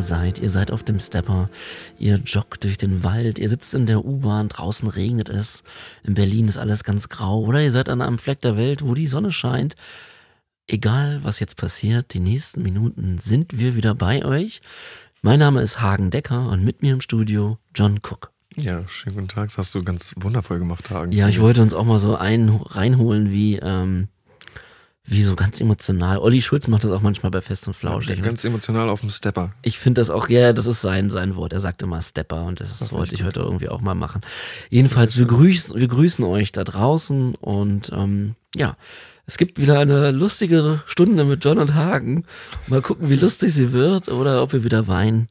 ihr seid. Ihr seid auf dem Stepper, ihr joggt durch den Wald, ihr sitzt in der U-Bahn, draußen regnet es, in Berlin ist alles ganz grau oder ihr seid an einem Fleck der Welt, wo die Sonne scheint. Egal, was jetzt passiert, die nächsten Minuten sind wir wieder bei euch. Mein Name ist Hagen Decker und mit mir im Studio John Cook. Ja, schönen guten Tag. Das hast du ganz wundervoll gemacht, Hagen. Ja, ich wollte uns auch mal so einen reinholen wie... Ähm, wie so ganz emotional. Olli Schulz macht das auch manchmal bei Fest und Flauschig. Ja, ganz emotional auf dem Stepper. Ich finde das auch, ja, das ist sein, sein Wort. Er sagt immer Stepper und das, das wollte ich heute irgendwie auch mal machen. Jedenfalls, wir grüßen, wir grüßen euch da draußen und ähm, ja, es gibt wieder eine lustigere Stunde mit John und Hagen. Mal gucken, wie lustig sie wird oder ob wir wieder weinen.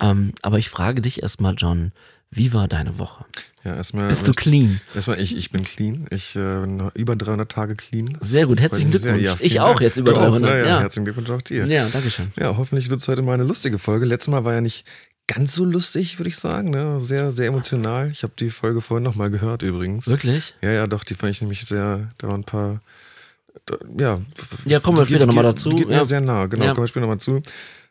Ähm, aber ich frage dich erstmal, John, wie war deine Woche? Ja, erstmal. Bist du clean? Erstmal, ich, ich bin clean. Ich äh, bin über 300 Tage clean. Sehr gut, herzlichen Glückwunsch. Ja, ich auch jetzt über 300. Auch, ja, ja, Herzlichen Glückwunsch auch dir. Ja, danke schön. Ja, hoffentlich wird es heute mal eine lustige Folge. Letztes Mal war ja nicht ganz so lustig, würde ich sagen. Ne? Sehr, sehr emotional. Ich habe die Folge vorhin nochmal gehört übrigens. Wirklich? Ja, ja, doch, die fand ich nämlich sehr, da waren ein paar, da, ja. Ja, kommen wir später nochmal dazu. Geht ja. mir sehr nah, genau, ja. kommen wir später nochmal zu.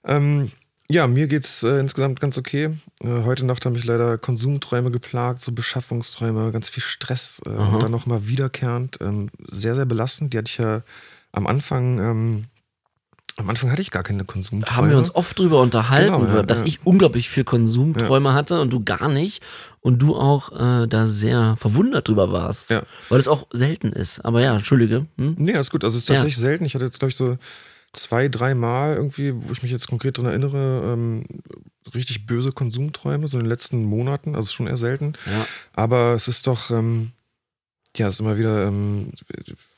Ähm, ja, mir geht's äh, insgesamt ganz okay. Äh, heute Nacht haben mich leider Konsumträume geplagt, so Beschaffungsträume, ganz viel Stress äh, und dann nochmal wiederkehrend. Ähm, sehr, sehr belastend. Die hatte ich ja am Anfang, ähm, am Anfang hatte ich gar keine Konsumträume. Haben wir uns oft drüber unterhalten, genau, ja, dass ja. ich unglaublich viel Konsumträume ja. hatte und du gar nicht. Und du auch äh, da sehr verwundert drüber warst. Weil es auch selten ist. Aber ja, Entschuldige. Hm? Nee, alles gut. Also es ist tatsächlich selten. Ich hatte jetzt, glaube ich, so zwei, drei Mal irgendwie, wo ich mich jetzt konkret daran erinnere, ähm, richtig böse Konsumträume, so in den letzten Monaten, also schon eher selten. Ja. Aber es ist doch, ähm, ja, es ist immer wieder ähm,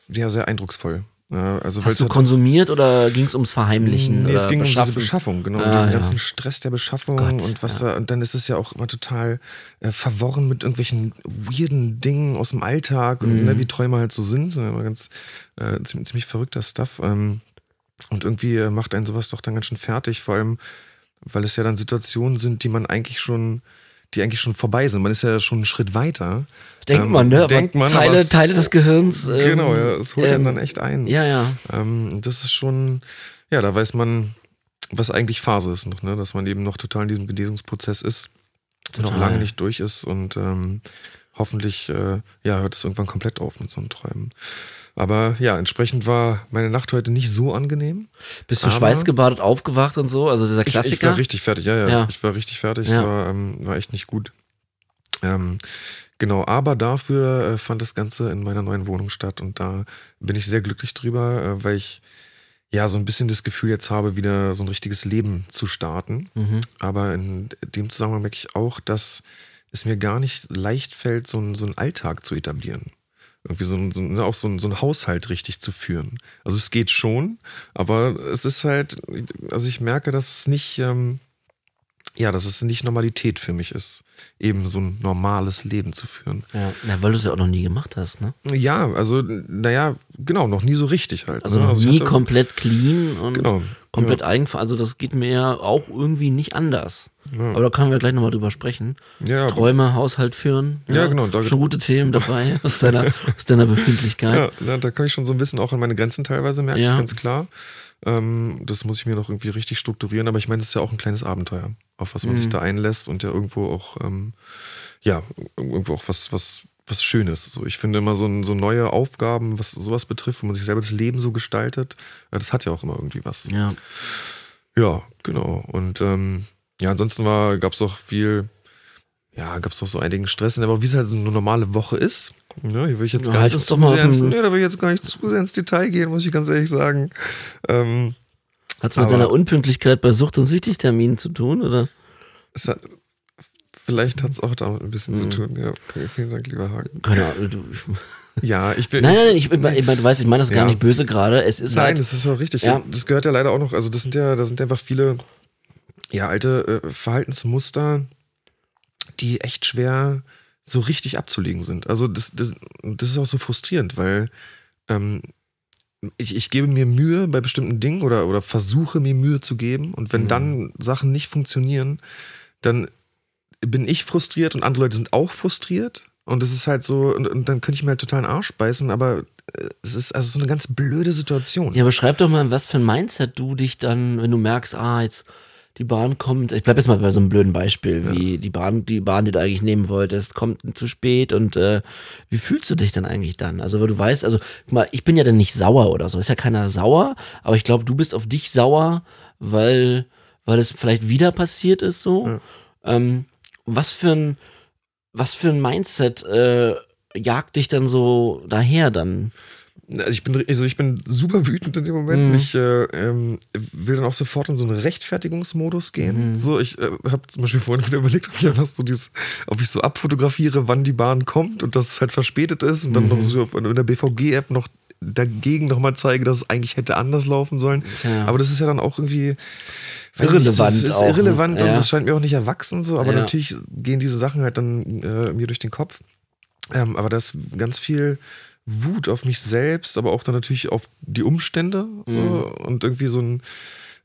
ja, sehr eindrucksvoll. Ja, also Hast du halt konsumiert oder ging es ums Verheimlichen? Nee, es ging beschaffen? um diese Beschaffung, genau, Ah, um diesen ja. ganzen Stress der Beschaffung Gott, und was ja. da, und dann ist es ja auch immer total äh, verworren mit irgendwelchen weirden Dingen aus dem Alltag und Mhm. ne, wie Träume halt so sind, sind immer ganz äh, ziemlich, ziemlich verrückter Stuff. Ähm, und irgendwie äh, macht einen sowas doch dann ganz schön fertig, vor allem, weil es ja dann Situationen sind, die man eigentlich schon, die eigentlich schon vorbei sind. Man ist ja schon einen Schritt weiter. Denkt Ähm, man, ne? Denkt man, Teile, es- Teile des Gehirns. Ähm, genau, ja, es holt ähm, einen dann echt ein. Ja, ja. Ähm, das ist schon, ja, da weiß man, was eigentlich Phase ist noch, ne? Dass man eben noch total in diesem Genesungsprozess ist, noch Total. lange nicht durch ist und ähm, hoffentlich, äh, ja, hört es irgendwann komplett auf mit so einem Träumen. Aber ja, entsprechend war meine Nacht heute nicht so angenehm. Bist du schweißgebadet aufgewacht und so? Also dieser Ich, ich Klassiker? war richtig fertig, ja, ja, Ja. Ich war richtig fertig, Ja. es war, ähm, war echt nicht gut. Ähm, genau, aber dafür äh, fand das Ganze in meiner neuen Wohnung statt und da bin ich sehr glücklich drüber, äh, weil ich ja so ein bisschen das Gefühl jetzt habe, wieder so ein richtiges Leben zu starten. mhm. Aber in dem Zusammenhang merke ich auch, dass es mir gar nicht leicht fällt, so einen, so einen Alltag zu etablieren. Irgendwie so, ein- so, ein- auch so, ein- so einen Haushalt richtig zu führen. Also es geht schon, aber es ist halt, also ich merke, dass es nicht, ähm, ja, dass es nicht Normalität für mich ist, eben so ein normales Leben zu führen. ja. Na, weil du es ja auch noch nie gemacht hast, ne? Ja, also, naja, genau, noch nie so richtig halt. Also ne? noch ich nie hatte- komplett clean und Genau. Komplett eigenver. Also das geht mir ja auch irgendwie nicht anders. Ja. Aber da können wir gleich nochmal drüber sprechen. Ja, Träume, Haushalt führen. Ja, genau, da- Schon gute Themen dabei aus deiner, aus deiner Befindlichkeit. Ja, da kann ich schon so ein bisschen auch an meine Grenzen teilweise, merke Ja. ich ganz klar. Ähm, das muss ich mir noch irgendwie richtig strukturieren, aber ich meine, das ist ja auch ein kleines Abenteuer, auf was man Mhm. sich da einlässt und ja irgendwo auch, ähm, ja, irgendwo auch was, was, was Schönes. So, ich finde immer so, so neue Aufgaben, was sowas betrifft, wo man sich selber das Leben so gestaltet, das hat ja auch immer irgendwie was. Ja. Ja, genau. Und ähm, ja, ansonsten war, gab es auch viel, ja, gab es auch so einigen Stress, aber wie es halt so eine normale Woche ist. Ja, hier will ich jetzt Ja, gar halt nicht zu sehr ins, nee, da will ich jetzt gar nicht zu sehr ins Detail gehen, muss ich ganz ehrlich sagen. Ähm, Hat es mit deiner Unpünktlichkeit bei Sucht- und Süchtigterminen zu tun, oder? es hat, vielleicht hat es auch damit ein bisschen Mhm. zu tun. Ja, vielen, vielen Dank, lieber Hagen. Keine Ahnung. Du, ich, Ja, ich bin. nein, nein, ich, ich, ich, du weißt, ich meine das gar Ja. nicht böse gerade. Es ist Nein, halt, das ist auch richtig. Ja. Das gehört ja leider auch noch, also das sind ja, da sind einfach viele ja, alte äh, Verhaltensmuster, die echt schwer so richtig abzulegen sind. Also das, das, das ist auch so frustrierend, weil ähm, ich, ich gebe mir Mühe bei bestimmten Dingen oder, oder versuche mir Mühe zu geben und wenn Mhm. dann Sachen nicht funktionieren, dann bin ich frustriert und andere Leute sind auch frustriert und das ist halt so, und, und dann könnte ich mir halt total einen Arsch beißen, aber es ist also so eine ganz blöde Situation. Ja, beschreib doch mal, was für ein Mindset du dich dann, wenn du merkst, ah, jetzt die Bahn kommt, ich bleib jetzt mal bei so einem blöden Beispiel, wie die Bahn, die Bahn, die du eigentlich nehmen wolltest, kommt zu spät und äh, wie fühlst du dich dann eigentlich dann? Also, weil du weißt, also, guck mal, ich bin ja dann nicht sauer oder so, ist ja keiner sauer, aber ich glaube, du bist auf dich sauer, weil, weil es vielleicht wieder passiert ist so. Ja. Ähm, was für ein, was für ein Mindset äh, jagt dich dann so daher dann? Also ich bin, also ich bin super wütend in dem Moment. Mhm. Ich äh, ähm, will dann auch sofort in so einen Rechtfertigungsmodus gehen. Mhm. So, ich äh, habe zum Beispiel vorhin wieder überlegt, ob ich einfach so dieses, ob ich so abfotografiere, wann die Bahn kommt und dass es halt verspätet ist und dann Mhm. noch so in der BVG-App noch dagegen nochmal zeige, dass es eigentlich hätte anders laufen sollen. Tja. Aber das ist ja dann auch irgendwie Irrelevant Nicht, das ist auch, ne? irrelevant Ja. und das scheint mir auch nicht erwachsen so. Aber Ja. natürlich gehen diese Sachen halt dann äh, mir durch den Kopf. Ähm, aber da ist ganz viel Wut auf mich selbst, aber auch dann natürlich auf die Umstände so, Mhm. und irgendwie so ein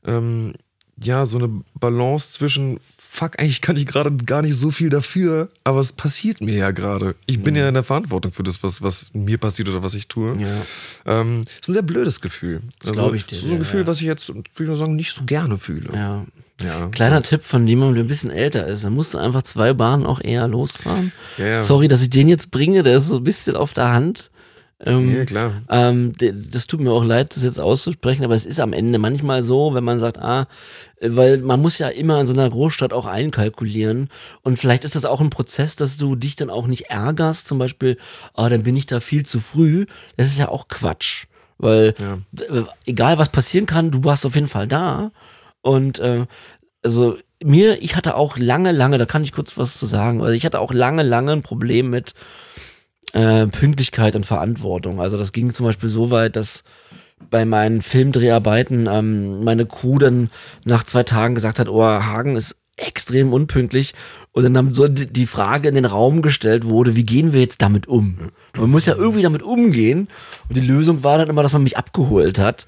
ähm, ja so eine Balance zwischen fuck eigentlich kann ich gerade gar nicht so viel dafür, aber es passiert mir ja gerade. Ich bin ja in der Verantwortung für das was was mir passiert oder was ich tue. Mhm. Ja. Ähm, ist ein sehr blödes Gefühl. Also, glaub ich dir so ein sehr, Gefühl, ja. was ich jetzt würde ich mal sagen nicht so gerne fühle. Ja. Ja. Kleiner Tipp von jemandem, der ein bisschen älter ist. Dann musst du einfach zwei Bahnen auch eher losfahren. Ja, ja. Sorry, dass ich den jetzt bringe, der ist so ein bisschen auf der Hand. Ähm, Ja, klar. Ähm, das tut mir auch leid, das jetzt auszusprechen, aber es ist am Ende manchmal so, wenn man sagt, ah, äh, weil man muss ja immer in so einer Großstadt auch einkalkulieren und vielleicht ist das auch ein Prozess, dass du dich dann auch nicht ärgerst, zum Beispiel, ah, dann bin ich da viel zu früh. Das ist ja auch Quatsch, weil Ja. äh, egal was passieren kann, du warst auf jeden Fall da und äh, also mir, ich hatte auch lange, lange, da kann ich kurz was zu sagen, also ich hatte auch lange, lange ein Problem mit äh, Pünktlichkeit und Verantwortung. Also das ging zum Beispiel so weit, dass bei meinen Filmdreharbeiten ähm, meine Crew dann nach zwei Tagen gesagt hat, oh, Hagen ist extrem unpünktlich und dann haben so die Frage in den Raum gestellt wurde, wie gehen wir jetzt damit um? Man muss ja irgendwie damit umgehen und die Lösung war dann immer, dass man mich abgeholt hat.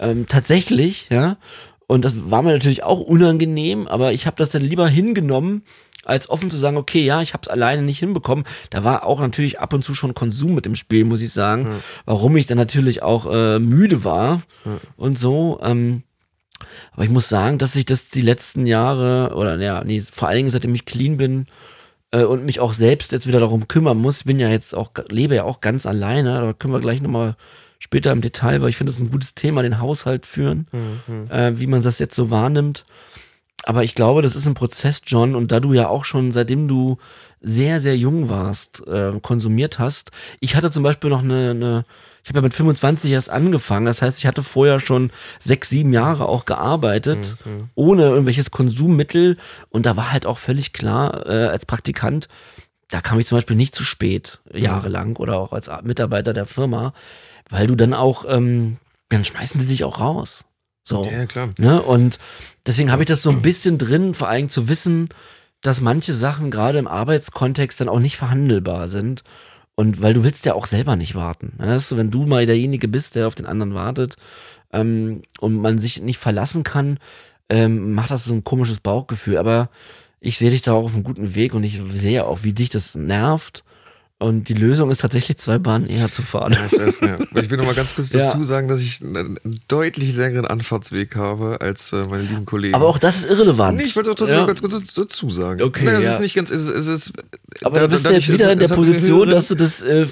Ähm, tatsächlich, ja, und das war mir natürlich auch unangenehm, aber ich habe das dann lieber hingenommen, als offen zu sagen, okay, ja, ich habe es alleine nicht hinbekommen. Da war auch natürlich ab und zu schon Konsum mit dem Spiel, muss ich sagen, warum ich dann natürlich auch äh, müde war und so. Ähm, aber ich muss sagen, dass ich das die letzten Jahre oder ja, nee, vor allen Dingen seitdem ich clean bin äh, und mich auch selbst jetzt wieder darum kümmern muss. Ich bin ja jetzt auch lebe ja auch ganz alleine. Da können wir gleich nochmal später im Detail, weil ich finde, das ist ein gutes Thema, den Haushalt führen, äh, wie man das jetzt so wahrnimmt. Aber ich glaube, das ist ein Prozess, John, und da du ja auch schon, seitdem du sehr, sehr jung warst, äh, konsumiert hast. Ich hatte zum Beispiel noch eine, eine ich habe ja mit 25 erst angefangen, das heißt, ich hatte vorher schon sechs, sieben Jahre auch gearbeitet, ohne irgendwelches Konsummittel. Und da war halt auch völlig klar, äh, als Praktikant, da kam ich zum Beispiel nicht zu spät, jahrelang, oder auch als Mitarbeiter der Firma, weil du dann auch, ähm, dann schmeißen die dich auch raus. So. Ja, klar. Ne? Und deswegen habe ich das so ein bisschen drin, vor allem zu wissen, dass manche Sachen gerade im Arbeitskontext dann auch nicht verhandelbar sind. Und weil du willst ja auch selber nicht warten. Ne? Weißt du, wenn du mal derjenige bist, der auf den anderen wartet ähm, und man sich nicht verlassen kann, ähm, macht das so ein komisches Bauchgefühl. Aber ich sehe dich da auch auf einem guten Weg und ich sehe auch, wie dich das nervt. Und die Lösung ist tatsächlich zwei Bahnen eher zu fahren. Ja, ich weiß, ja. Ich will noch mal ganz kurz Ja. dazu sagen, dass ich einen deutlich längeren Anfahrtsweg habe als äh, meine lieben Kollegen. Aber auch das ist irrelevant. Nee, ich wollte auch das Ja. noch ganz kurz dazu sagen. Okay, Nein, es ja. ist nicht ganz, es, ist- es ist, Aber da bist du dadurch jetzt wieder in der Position, dass du das äh,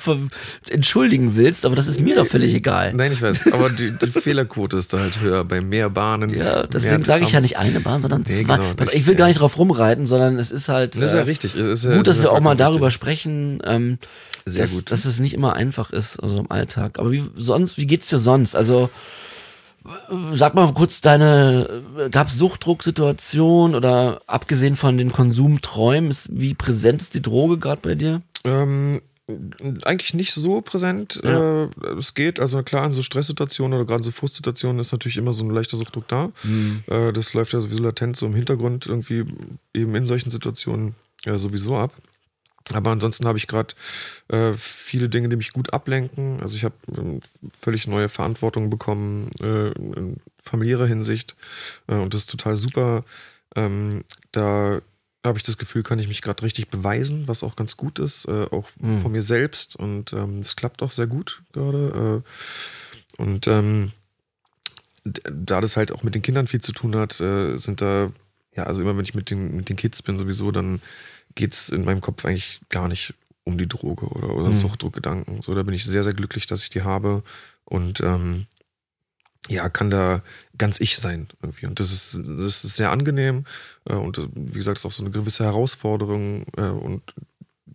entschuldigen willst, aber das ist mir doch völlig egal. Nein, ich weiß, aber die, die Fehlerquote ist da halt höher bei mehr Bahnen. Ja, deswegen sage ich ja nicht eine Bahn, sondern Nee, zwei. genau, ich will ja. gar nicht drauf rumreiten, sondern es ist halt Das ist ja äh, richtig. Ist ja- gut, dass wir ja auch mal darüber sprechen, ähm, Sehr dass, gut. dass es nicht immer einfach ist, also im Alltag. Aber wie sonst, wie geht's dir sonst? Also sag mal kurz deine, gab es Suchtdrucksituation oder abgesehen von den Konsumträumen, ist, wie präsent ist die Droge gerade bei dir? Ähm, eigentlich nicht so präsent. Ja. Äh, es geht, also klar, in so Stresssituationen oder gerade in so Frustsituationen ist natürlich immer so ein leichter Suchtdruck da. Mhm. Äh, das läuft ja sowieso latent so im Hintergrund irgendwie eben in solchen Situationen ja, sowieso ab. Aber ansonsten habe ich gerade äh, viele Dinge, die mich gut ablenken. Also ich habe ähm, völlig neue Verantwortung bekommen äh, in familiärer Hinsicht. Äh, und das ist total super. Ähm, da habe ich das Gefühl, kann ich mich gerade richtig beweisen, was auch ganz gut ist, äh, auch Mhm. von mir selbst. Und ähm, es klappt auch sehr gut gerade. Äh, und ähm, da das halt auch mit den Kindern viel zu tun hat, äh, sind da, ja, also immer wenn ich mit den, mit den Kids bin sowieso, dann geht's in meinem Kopf eigentlich gar nicht um die Droge oder, oder Mhm. Suchtdruckgedanken. So, da bin ich sehr, sehr glücklich, dass ich die habe. Und ähm, ja, kann da ganz ich sein irgendwie. Und das ist, das ist sehr angenehm. Äh, und äh, wie gesagt, ist auch so eine gewisse Herausforderung äh, und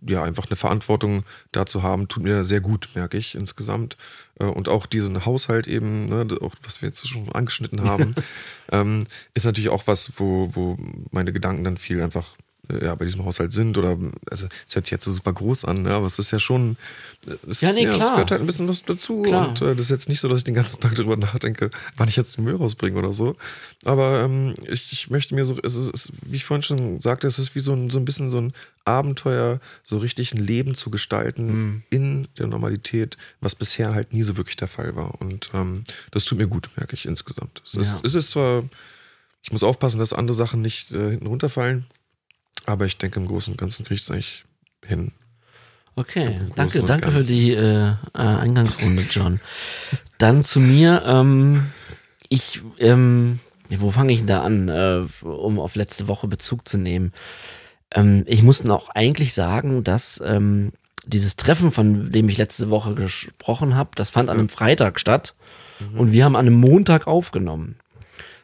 ja, einfach eine Verantwortung da zu haben, tut mir sehr gut, merke ich insgesamt. Äh, und auch diesen Haushalt eben, ne, auch was wir jetzt schon angeschnitten haben, ähm, ist natürlich auch was, wo, wo meine Gedanken dann viel einfach ja, bei diesem Haushalt sind oder also es hört sich jetzt so super groß an, ne, aber es ist ja schon äh, es, Ja, nee, Es klar. gehört halt ein bisschen was dazu Klar. und äh, das ist jetzt nicht so, dass ich den ganzen Tag darüber nachdenke, wann ich jetzt den Müll rausbringe oder so. Aber ähm, ich, ich möchte mir so, es ist, es, wie ich vorhin schon sagte, es ist wie so ein, so ein bisschen so ein Abenteuer, so richtig ein Leben zu gestalten Mhm. in der Normalität, was bisher halt nie so wirklich der Fall war. Und ähm, das tut mir gut, merke ich insgesamt. Es, Ja. ist, es ist zwar, ich muss aufpassen, dass andere Sachen nicht äh, hinten runterfallen, aber ich denke, im Großen und Ganzen kriege ich es eigentlich hin. Okay, danke, danke für die äh, äh, Eingangsrunde, John. Dann zu mir. Ähm, ich, ähm, wo fange ich denn da an, äh, um auf letzte Woche Bezug zu nehmen? Ähm, ich muss noch eigentlich sagen, dass ähm, dieses Treffen, von dem ich letzte Woche gesprochen habe, das fand an einem Freitag statt und wir haben an einem Montag aufgenommen.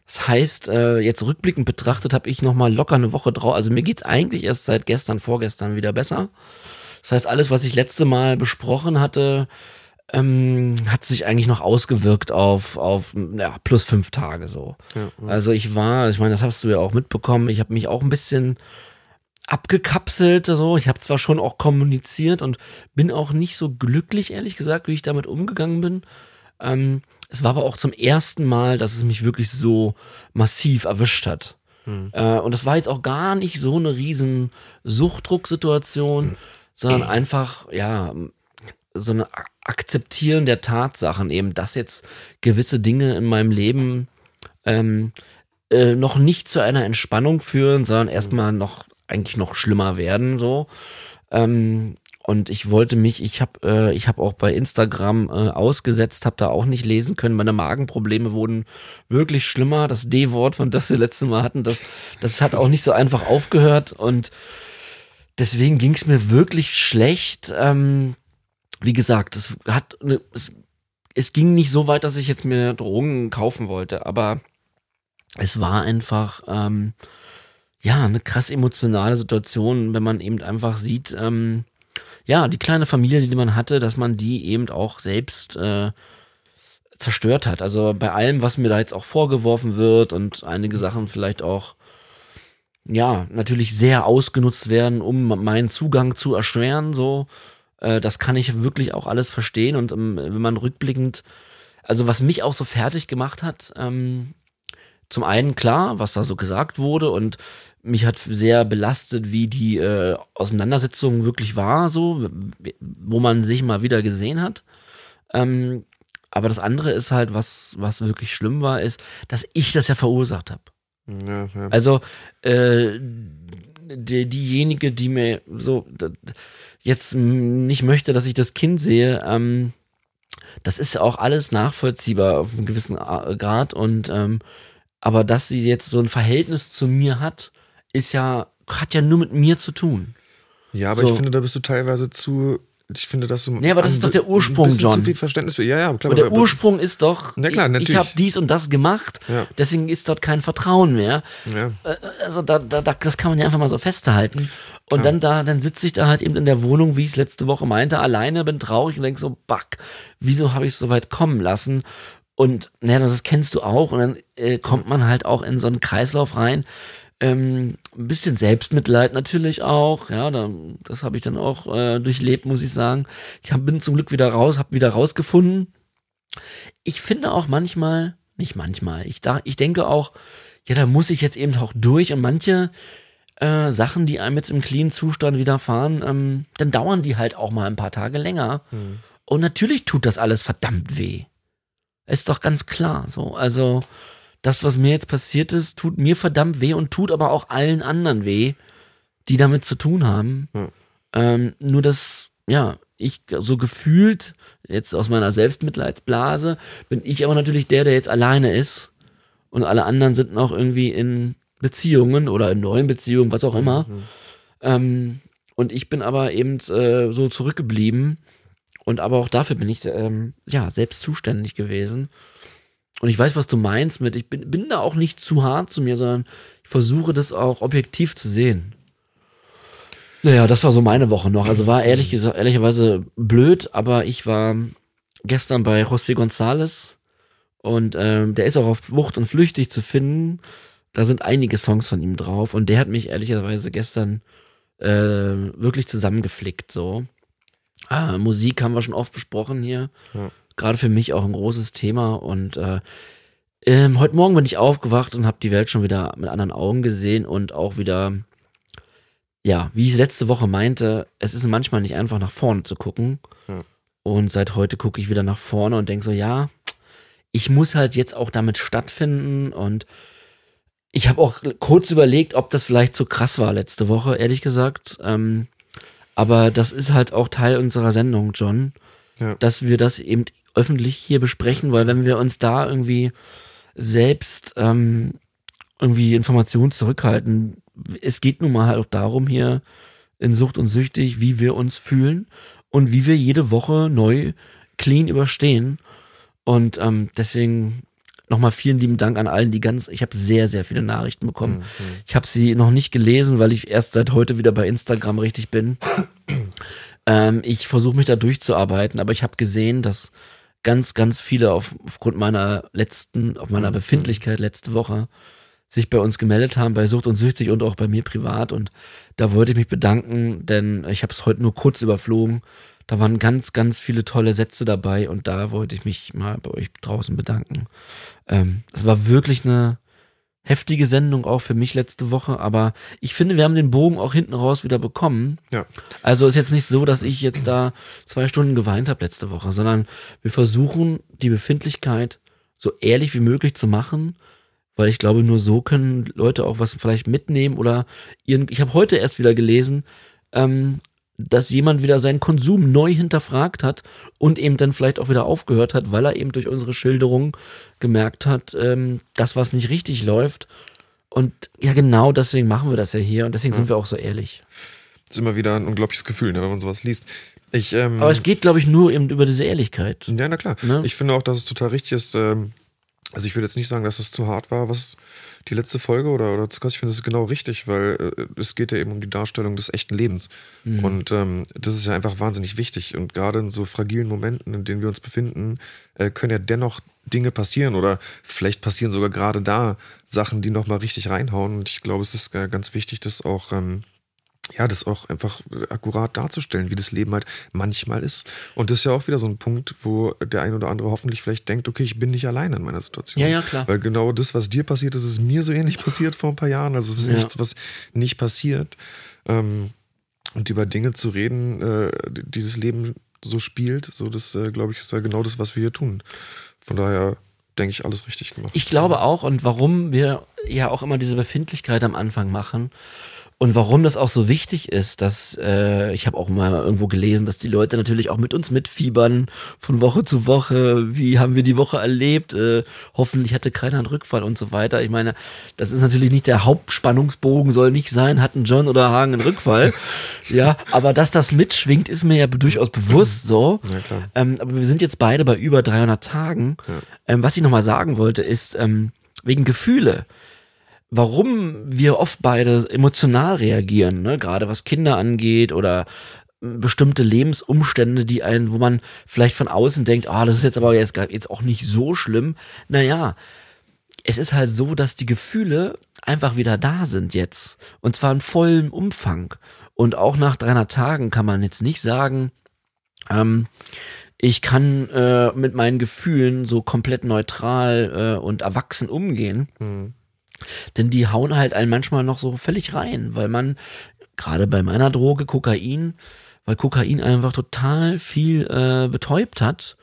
Das heißt, äh, jetzt rückblickend betrachtet habe ich noch mal locker eine Woche drauf. Also mir geht's eigentlich erst seit gestern, vorgestern wieder besser. Das heißt, alles, was ich letzte Mal besprochen hatte, ähm, hat sich eigentlich noch ausgewirkt auf, auf ja, plus fünf Tage so. Ja, Also ich war, ich meine, das hast du ja auch mitbekommen, ich habe mich auch ein bisschen abgekapselt, so. Ich habe zwar schon auch kommuniziert und bin auch nicht so glücklich, ehrlich gesagt, wie ich damit umgegangen bin. Ähm, es war aber auch zum ersten Mal, dass es mich wirklich so massiv erwischt hat. Äh, und das war jetzt auch gar nicht so eine riesen Suchtdrucksituation, sondern einfach, ja, so eine A- Akzeptieren der Tatsachen eben, dass jetzt gewisse Dinge in meinem Leben ähm, äh, noch nicht zu einer Entspannung führen, sondern erstmal noch eigentlich noch schlimmer werden so. Ähm, und ich wollte mich, ich habe äh, ich habe auch bei Instagram äh, ausgesetzt, habe da auch nicht lesen können. Meine Magenprobleme wurden wirklich schlimmer. Das D-Wort, von das wir letztes Mal hatten, das das hat auch nicht so einfach aufgehört und deswegen ging es mir wirklich schlecht. Ähm, wie gesagt, es hat eine, es, es ging nicht so weit, dass ich jetzt mir Drogen kaufen wollte, aber es war einfach ähm, ja eine krass emotionale Situation, wenn man eben einfach sieht, ähm, ja die kleine Familie, die man hatte, dass man die eben auch selbst äh, zerstört hat. Also bei allem, was mir da jetzt auch vorgeworfen wird und einige Sachen vielleicht auch ja, natürlich sehr ausgenutzt werden, um meinen Zugang zu erschweren, so. Äh, das kann ich wirklich auch alles verstehen und ähm, wenn man rückblickend, also was mich auch so fertig gemacht hat, ähm, zum einen klar, was da so gesagt wurde und mich hat sehr belastet, wie die äh, Auseinandersetzung wirklich war, so, wo man sich mal wieder gesehen hat. Ähm, aber das andere ist halt, was, was wirklich schlimm war, ist, dass ich das ja verursacht habe. Ja, ja. Also äh, die, diejenige, die mir so jetzt nicht möchte, dass ich das Kind sehe, ähm, das ist auch alles nachvollziehbar auf einem gewissen Grad und ähm, aber dass sie jetzt so ein Verhältnis zu mir hat, ist ja hat ja nur mit mir zu tun. Ja, aber So. ich finde, da bist du teilweise zu. Ich finde, dass du. Nee, aber das ist doch der Ursprung, John. Zu viel Verständnis für. Ja, ja, klar. Aber der aber- Ursprung ist doch, Na klar, ich, ich natürlich. habe dies und das gemacht, Ja. deswegen ist dort kein Vertrauen mehr. Ja. Äh, also da, da, da, das kann man ja einfach mal so festhalten. Und dann da, dann sitze ich da halt eben in der Wohnung, wie ich es letzte Woche meinte, alleine, bin traurig und denk so, back, wieso habe ich es so weit kommen lassen? Und naja, das kennst du auch. Und dann äh, kommt man halt auch in so einen Kreislauf rein. Ähm, ein bisschen Selbstmitleid natürlich auch. Ja, da, das habe ich dann auch äh, durchlebt, muss ich sagen. Ich hab, bin zum Glück wieder raus, habe wieder rausgefunden. Ich finde auch manchmal, nicht manchmal, ich, da, ich denke auch, ja, da muss ich jetzt eben auch durch und manche äh, Sachen, die einem jetzt im clean Zustand widerfahren, ähm, dann dauern die halt auch mal ein paar Tage länger. Und natürlich tut das alles verdammt weh. Ist doch ganz klar so. Also, das, was mir jetzt passiert ist, tut mir verdammt weh und tut aber auch allen anderen weh. die damit zu tun haben. Ja. Ähm, nur dass, ja, ich so gefühlt, jetzt aus meiner Selbstmitleidsblase, bin ich aber natürlich der, der jetzt alleine ist. Und alle anderen sind noch irgendwie in Beziehungen oder in neuen Beziehungen, was auch immer. Ähm, und ich bin aber eben äh, so zurückgeblieben. Und aber auch dafür bin ich ähm, ja selbst zuständig gewesen. Und ich weiß, was du meinst mit, ich bin, bin da auch nicht zu hart zu mir, sondern ich versuche das auch objektiv zu sehen. Naja, das war so meine Woche noch. Also war ehrlich gesagt, ehrlicherweise blöd, aber ich war gestern bei José González und ähm, der ist auch auf Wucht und Flüchtig zu finden. Da sind einige Songs von ihm drauf und der hat mich ehrlicherweise gestern äh, wirklich zusammengeflickt. So. Ah, Musik haben wir schon oft besprochen hier. Ja. Gerade für mich auch ein großes Thema und äh, ähm, heute Morgen bin ich aufgewacht und habe die Welt schon wieder mit anderen Augen gesehen und auch wieder, ja, wie ich letzte Woche meinte, es ist manchmal nicht einfach nach vorne zu gucken. Ja. Und seit heute gucke ich wieder nach vorne und denke so, ja, ich muss halt jetzt auch damit stattfinden und ich habe auch kurz überlegt, ob das vielleicht zu krass war letzte Woche, ehrlich gesagt. Ähm, aber das ist halt auch Teil unserer Sendung, John, Ja. dass wir das eben öffentlich hier besprechen, weil wenn wir uns da irgendwie selbst ähm, irgendwie Informationen zurückhalten, es geht nun mal halt auch darum hier in Sucht und Süchtig, wie wir uns fühlen und wie wir jede Woche neu clean überstehen. Und ähm, deswegen nochmal vielen lieben Dank an allen, die ganz, ich habe sehr, sehr viele Nachrichten bekommen. Ich habe sie noch nicht gelesen, weil ich erst seit heute wieder bei Instagram richtig bin. ähm, ich versuche mich da durchzuarbeiten, aber ich habe gesehen, dass ganz, ganz viele auf, aufgrund meiner letzten, auf meiner Befindlichkeit letzte Woche sich bei uns gemeldet haben, bei Sucht und Süchtig und auch bei mir privat. Und da wollte ich mich bedanken, denn ich habe es heute nur kurz überflogen. Da waren ganz, ganz viele tolle Sätze dabei und da wollte ich mich mal bei euch draußen bedanken. Ähm, es war wirklich eine heftige Sendung auch für mich letzte Woche, aber ich finde, wir haben den Bogen auch hinten raus wieder bekommen. Ja. Also ist jetzt nicht so, dass ich jetzt da zwei Stunden geweint habe letzte Woche, sondern wir versuchen die Befindlichkeit so ehrlich wie möglich zu machen, weil ich glaube, nur so können Leute auch was vielleicht mitnehmen oder ihren. Ich habe heute erst wieder gelesen, ähm, dass jemand wieder seinen Konsum neu hinterfragt hat und eben dann vielleicht auch wieder aufgehört hat, weil er eben durch unsere Schilderung gemerkt hat, ähm, dass was nicht richtig läuft. Und ja, genau deswegen machen wir das ja hier und deswegen sind wir auch so ehrlich. Das ist immer wieder ein unglaubliches Gefühl, ne, wenn man sowas liest. Ich, ähm, Aber es geht, glaube ich, nur eben über diese Ehrlichkeit. Ja, na klar. Ne? Ich finde auch, dass es total richtig ist. Ähm, also ich würde jetzt nicht sagen, dass das zu hart war, was die letzte Folge oder, oder zu krass. Ich finde, das ist genau richtig, weil äh, es geht ja eben um die Darstellung des echten Lebens. Und ähm, das ist ja einfach wahnsinnig wichtig. Und gerade in so fragilen Momenten, in denen wir uns befinden, äh, können ja dennoch Dinge passieren oder vielleicht passieren sogar gerade da Sachen, die nochmal richtig reinhauen. Und ich glaube, es ist äh, ganz wichtig, das auch ähm, ja, das auch einfach akkurat darzustellen, wie das Leben halt manchmal ist. Und das ist ja auch wieder so ein Punkt, wo der ein oder andere hoffentlich vielleicht denkt, okay, ich bin nicht alleine in meiner Situation. Ja, ja, klar. Weil genau das, was dir passiert ist, ist mir so ähnlich passiert vor ein paar Jahren. Also es ist Ja. nichts, was nicht passiert. Ähm, und über Dinge zu reden, äh, die das Leben so spielt, so das, äh, glaube ich, ist ja genau das, was wir hier tun. Von daher denke ich, alles richtig gemacht. Ich glaube auch, und warum wir ja auch immer diese Befindlichkeit am Anfang machen und warum das auch so wichtig ist, dass äh, ich habe auch mal irgendwo gelesen, dass die Leute natürlich auch mit uns mitfiebern von Woche zu Woche. Wie haben wir die Woche erlebt? Äh, hoffentlich hatte keiner einen Rückfall und so weiter. Ich meine, das ist natürlich nicht der Hauptspannungsbogen, soll nicht sein, hatten John oder Hagen einen Rückfall. ja, aber dass das mitschwingt, ist mir ja durchaus bewusst so. Ja. Ähm, aber wir sind jetzt beide bei über 300 Tagen. Ähm, was ich nochmal sagen wollte, ist ähm, wegen Gefühle. Warum wir oft beide emotional reagieren, ne? gerade was Kinder angeht oder ähm, bestimmte Lebensumstände, die einen, wo man vielleicht von außen denkt, ah, das ist jetzt aber jetzt, jetzt auch nicht so schlimm. Naja, es ist halt so, dass die Gefühle einfach wieder da sind jetzt. Und zwar in vollem Umfang. Und auch nach 300 Tagen kann man jetzt nicht sagen, ähm, ich kann äh, mit meinen Gefühlen so komplett neutral äh, und erwachsen umgehen. Denn die hauen halt einen manchmal noch so völlig rein, weil man, gerade bei meiner Droge, Kokain, weil Kokain einfach total viel äh, betäubt hat.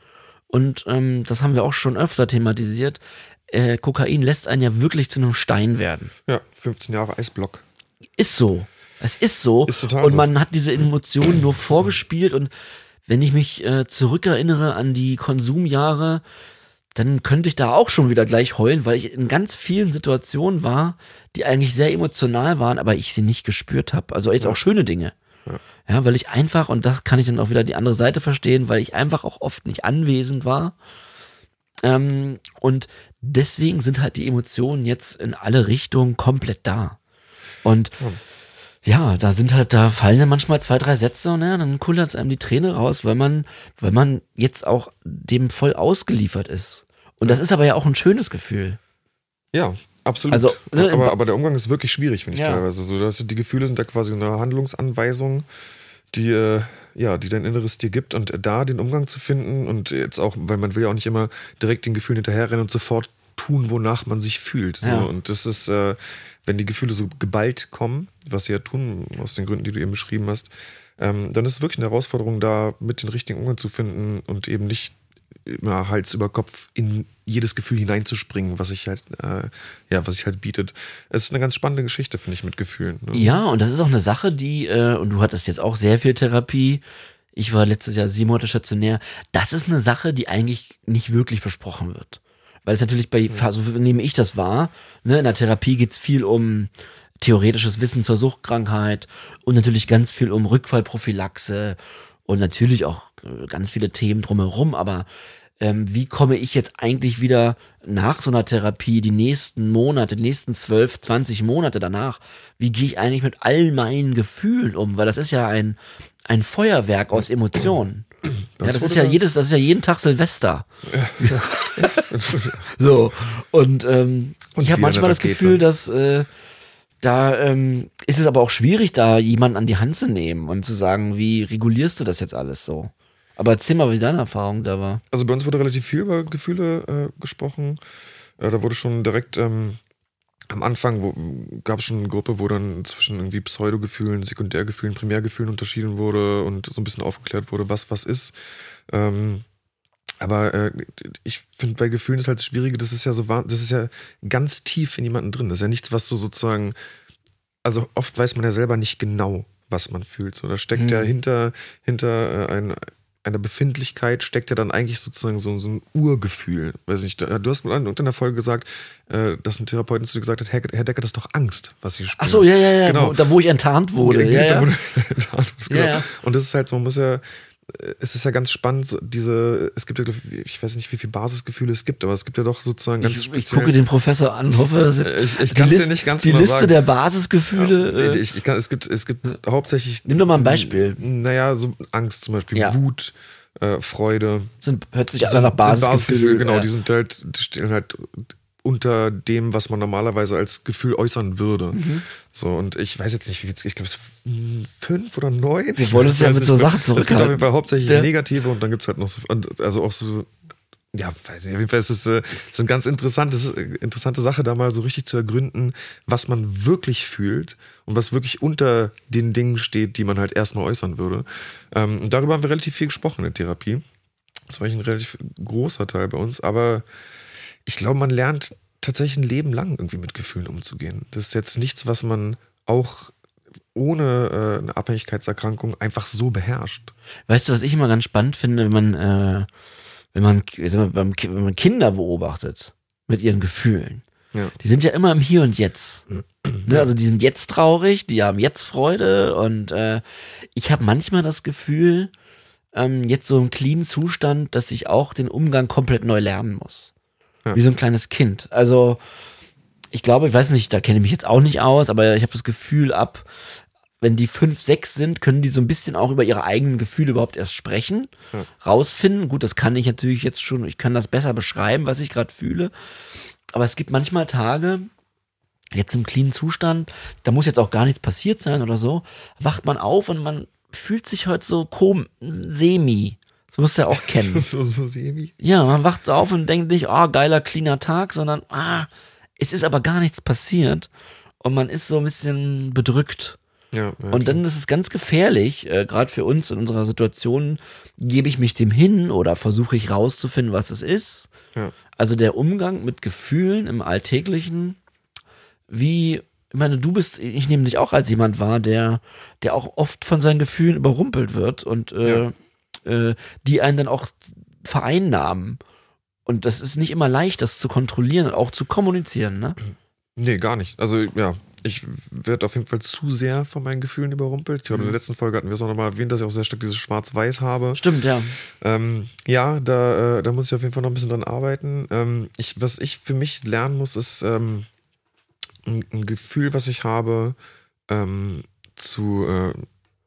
Und ähm, das haben wir auch schon öfter thematisiert. Äh, Kokain lässt einen ja wirklich zu einem Stein werden. Ja, 15 Jahre Eisblock. Ist so. Es ist so. Ist total und so. man hat diese Emotionen nur vorgespielt und wenn ich mich äh, zurückerinnere an die Konsumjahre, dann könnte ich da auch schon wieder gleich heulen, weil ich in ganz vielen Situationen war, die eigentlich sehr emotional waren, aber ich sie nicht gespürt habe. Also jetzt auch schöne Dinge. Ja. weil ich einfach, und das kann ich dann auch wieder die andere Seite verstehen, weil ich einfach auch oft nicht anwesend war. Ähm, und deswegen sind halt die Emotionen jetzt in alle Richtungen komplett da. Und ja, da sind halt, da fallen dann manchmal zwei, drei Sätze und ja, dann kullert es einem die Träne raus, weil man, weil man jetzt auch dem voll ausgeliefert ist. Und das ist aber ja auch ein schönes Gefühl. Ja, absolut. Also, ne, aber, aber der Umgang ist wirklich schwierig, finde ich Ja. teilweise. So, dass die Gefühle sind da quasi eine Handlungsanweisung, die, äh, ja, die dein Inneres dir gibt und da den Umgang zu finden und jetzt auch, weil man will ja auch nicht immer direkt den Gefühlen hinterherrennen und sofort tun, wonach man sich fühlt. So. Ja. Und das ist, äh, wenn die Gefühle so geballt kommen, was sie ja tun, aus den Gründen, die du eben beschrieben hast, ähm, dann ist es wirklich eine Herausforderung, da mit den richtigen Umgang zu finden und eben nicht immer Hals über Kopf in jedes Gefühl hineinzuspringen, was sich halt, äh, ja, was sich halt bietet. Es ist eine ganz spannende Geschichte, finde ich, mit Gefühlen. Ne? Ja, und das ist auch eine Sache, die, äh, und du hattest jetzt auch sehr viel Therapie. Ich war letztes Jahr sieben Monate stationär. Das ist eine Sache, die eigentlich nicht wirklich besprochen wird. Weil es natürlich bei, so nehme ich das wahr, ne, in der Therapie geht's viel um theoretisches Wissen zur Suchtkrankheit und natürlich ganz viel um Rückfallprophylaxe und natürlich auch äh, ganz viele Themen drumherum, aber ähm, wie komme ich jetzt eigentlich wieder nach so einer Therapie, die nächsten Monate, die nächsten 12, 20 Monate danach, wie gehe ich eigentlich mit all meinen Gefühlen um? Weil das ist ja ein, ein Feuerwerk aus Emotionen. Ja, das ist ja jedes, das ist ja jeden Tag Silvester. so. Und ähm, Und ich habe manchmal das. Gefühl, dass äh, da ähm, ist es aber auch schwierig, da jemanden an die Hand zu nehmen und zu sagen, wie regulierst du das jetzt alles so? Aber erzähl mal, wie deine Erfahrung da war. Also bei uns wurde relativ viel über Gefühle äh, gesprochen. Äh, da wurde schon direkt ähm, am Anfang gab es schon eine Gruppe, wo dann zwischen irgendwie Pseudogefühlen, Sekundärgefühlen, Primärgefühlen unterschieden wurde und so ein bisschen aufgeklärt wurde, was was ist. Ähm, aber äh, ich finde bei Gefühlen ist halt das Schwierige, das ist ja so das ist ja ganz tief in jemanden drin. Das ist ja nichts, was so sozusagen, also oft weiß man ja selber nicht genau, was man fühlt. So, da steckt ja hinter, hinter äh, ein, einer Befindlichkeit steckt ja dann eigentlich sozusagen so, so ein Urgefühl. Weiß nicht, du hast mal in irgendeiner Folge gesagt, äh, dass ein Therapeut zu dir gesagt hat, Herr, Herr Decker, das ist doch Angst, was Sie spüren. Ach so, ja, ja, ja. Genau. Wo, da, wo ich enttarnt wurde. Ja, da ja. wurde- da wurde- genau. Ja, ja. Und das ist halt so, man muss ja, es ist ja ganz spannend, so diese, es gibt ja, ich weiß nicht, wie viele Basisgefühle es gibt, aber es gibt ja doch sozusagen ganz Ich, ich gucke den Professor an, hoffe, dass jetzt Ich- ich die, List, nicht ganz die genau Liste sagen. der Basisgefühle. Nee, äh, ich, ich kann, es gibt, es gibt hauptsächlich. Nimm doch mal ein Beispiel. Naja, so Angst zum Beispiel, Ja. Wut, äh, Freude. sind, hört sich an nach sind Basisgefühle. genau, ja. die sind halt, die stehen halt unter dem, was man normalerweise als Gefühl äußern würde. Mhm. So, und ich weiß jetzt nicht, wie viel, ich glaube, es fünf oder neun. Wir wollen uns ja mit so. Sachen Es gibt auf zurückhalten. jeden Fall hauptsächlich Ja. negative und dann gibt es halt noch so, und also auch so, ja, weiß nicht, auf jeden Fall ist es äh, ist eine ganz interessantes, interessante Sache, da mal so richtig zu ergründen, was man wirklich fühlt und was wirklich unter den Dingen steht, die man halt erstmal äußern würde. Ähm, darüber haben wir relativ viel gesprochen in der Therapie. Das war eigentlich ein relativ großer Teil bei uns, aber ich glaube, man lernt tatsächlich ein Leben lang irgendwie mit Gefühlen umzugehen. Das ist jetzt nichts, was man auch ohne äh, eine Abhängigkeitserkrankung einfach so beherrscht. Weißt du, was ich immer ganz spannend finde, wenn man, äh, wenn man, wenn man Kinder beobachtet mit ihren Gefühlen. Ja. Die sind ja immer im Hier und Jetzt. Ne, also die sind jetzt traurig, die haben jetzt Freude und äh, ich habe manchmal das Gefühl, ähm, jetzt so im cleanen Zustand, dass ich auch den Umgang komplett neu lernen muss. Ja. Wie so ein kleines Kind. Also ich glaube, ich weiß nicht, da kenne ich mich jetzt auch nicht aus, aber ich habe das Gefühl, ab wenn die fünf, sechs sind, können die so ein bisschen auch über ihre eigenen Gefühle überhaupt erst sprechen, rausfinden. Gut, das kann ich natürlich jetzt schon, ich kann das besser beschreiben, was ich gerade fühle. Aber es gibt manchmal Tage, jetzt im cleanen Zustand, da muss jetzt auch gar nichts passiert sein oder so, wacht man auf und man fühlt sich heute so kom semi. Das musst du ja auch kennen. so, so semi. Ja, man wacht auf und denkt nicht, oh, geiler, cleaner Tag, sondern, ah, es ist aber gar nichts passiert und man ist so ein bisschen bedrückt. Ja, ja, Und dann ist es ganz gefährlich, äh, gerade für uns in unserer Situation, gebe ich mich dem hin oder versuche ich rauszufinden, was es ist. Ja. Also der Umgang mit Gefühlen im Alltäglichen, wie ich meine, du bist, ich nehme dich auch als jemand wahr, der, der auch oft von seinen Gefühlen überrumpelt wird und äh, äh, die einen dann auch vereinnahmen. Und das ist nicht immer leicht, das zu kontrollieren und auch zu kommunizieren, ne? Nee, gar nicht. Also ja, ich werde auf jeden Fall zu sehr von meinen Gefühlen überrumpelt. Ich glaube, in der letzten Folge hatten wir es auch nochmal erwähnt, dass ich auch sehr stark dieses Schwarz-Weiß habe. Stimmt, ja. Ähm, ja, da, äh, da muss ich auf jeden Fall noch ein bisschen dran arbeiten. Ähm, ich, was ich für mich lernen muss, ist ähm, ein, ein Gefühl, was ich habe, ähm, zu äh,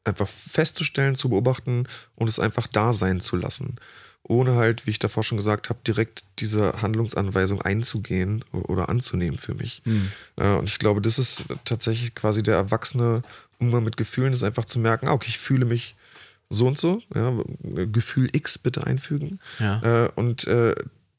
einfach festzustellen, zu beobachten und es einfach da sein zu lassen. Ohne halt, wie ich davor schon gesagt habe, direkt diese Handlungsanweisung einzugehen oder anzunehmen für mich. Hm. Äh, und ich glaube, das ist tatsächlich quasi der erwachsene Umgang mit Gefühlen, ist einfach zu merken, ah, okay, ich fühle mich so und so, ja, Gefühl X bitte einfügen. Ja. Äh, und äh,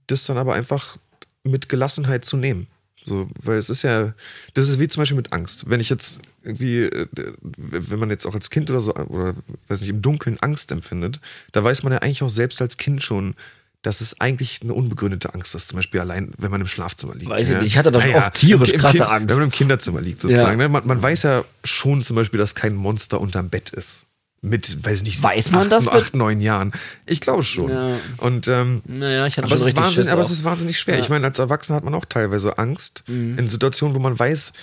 das dann aber einfach mit Gelassenheit zu nehmen. So, weil es ist ja, das ist wie zum Beispiel mit Angst. Wenn ich jetzt irgendwie, äh, wenn man jetzt auch als Kind oder so, oder weiß nicht, im Dunkeln Angst empfindet, da weiß man ja eigentlich auch selbst als Kind schon, dass es eigentlich eine unbegründete Angst ist. Zum Beispiel allein, wenn man im Schlafzimmer liegt. Weiß ich ja. nicht, ich hatte doch Naja, oft tierisch krasse Kind- Angst. Wenn man im Kinderzimmer liegt sozusagen. Ja. Ne? Man, man weiß ja schon zum Beispiel, dass kein Monster unterm Bett ist. Mit, weiß ich nicht, Weiß man acht, das mit- acht, neun Jahren. Ich glaube schon. Ja. Und ähm, Naja, ich hatte aber schon es, Wahnsinn, aber es ist wahnsinnig schwer. Ja. Mhm. Ich meine, als Erwachsener hat man auch teilweise Angst in Situationen, wo man weiß,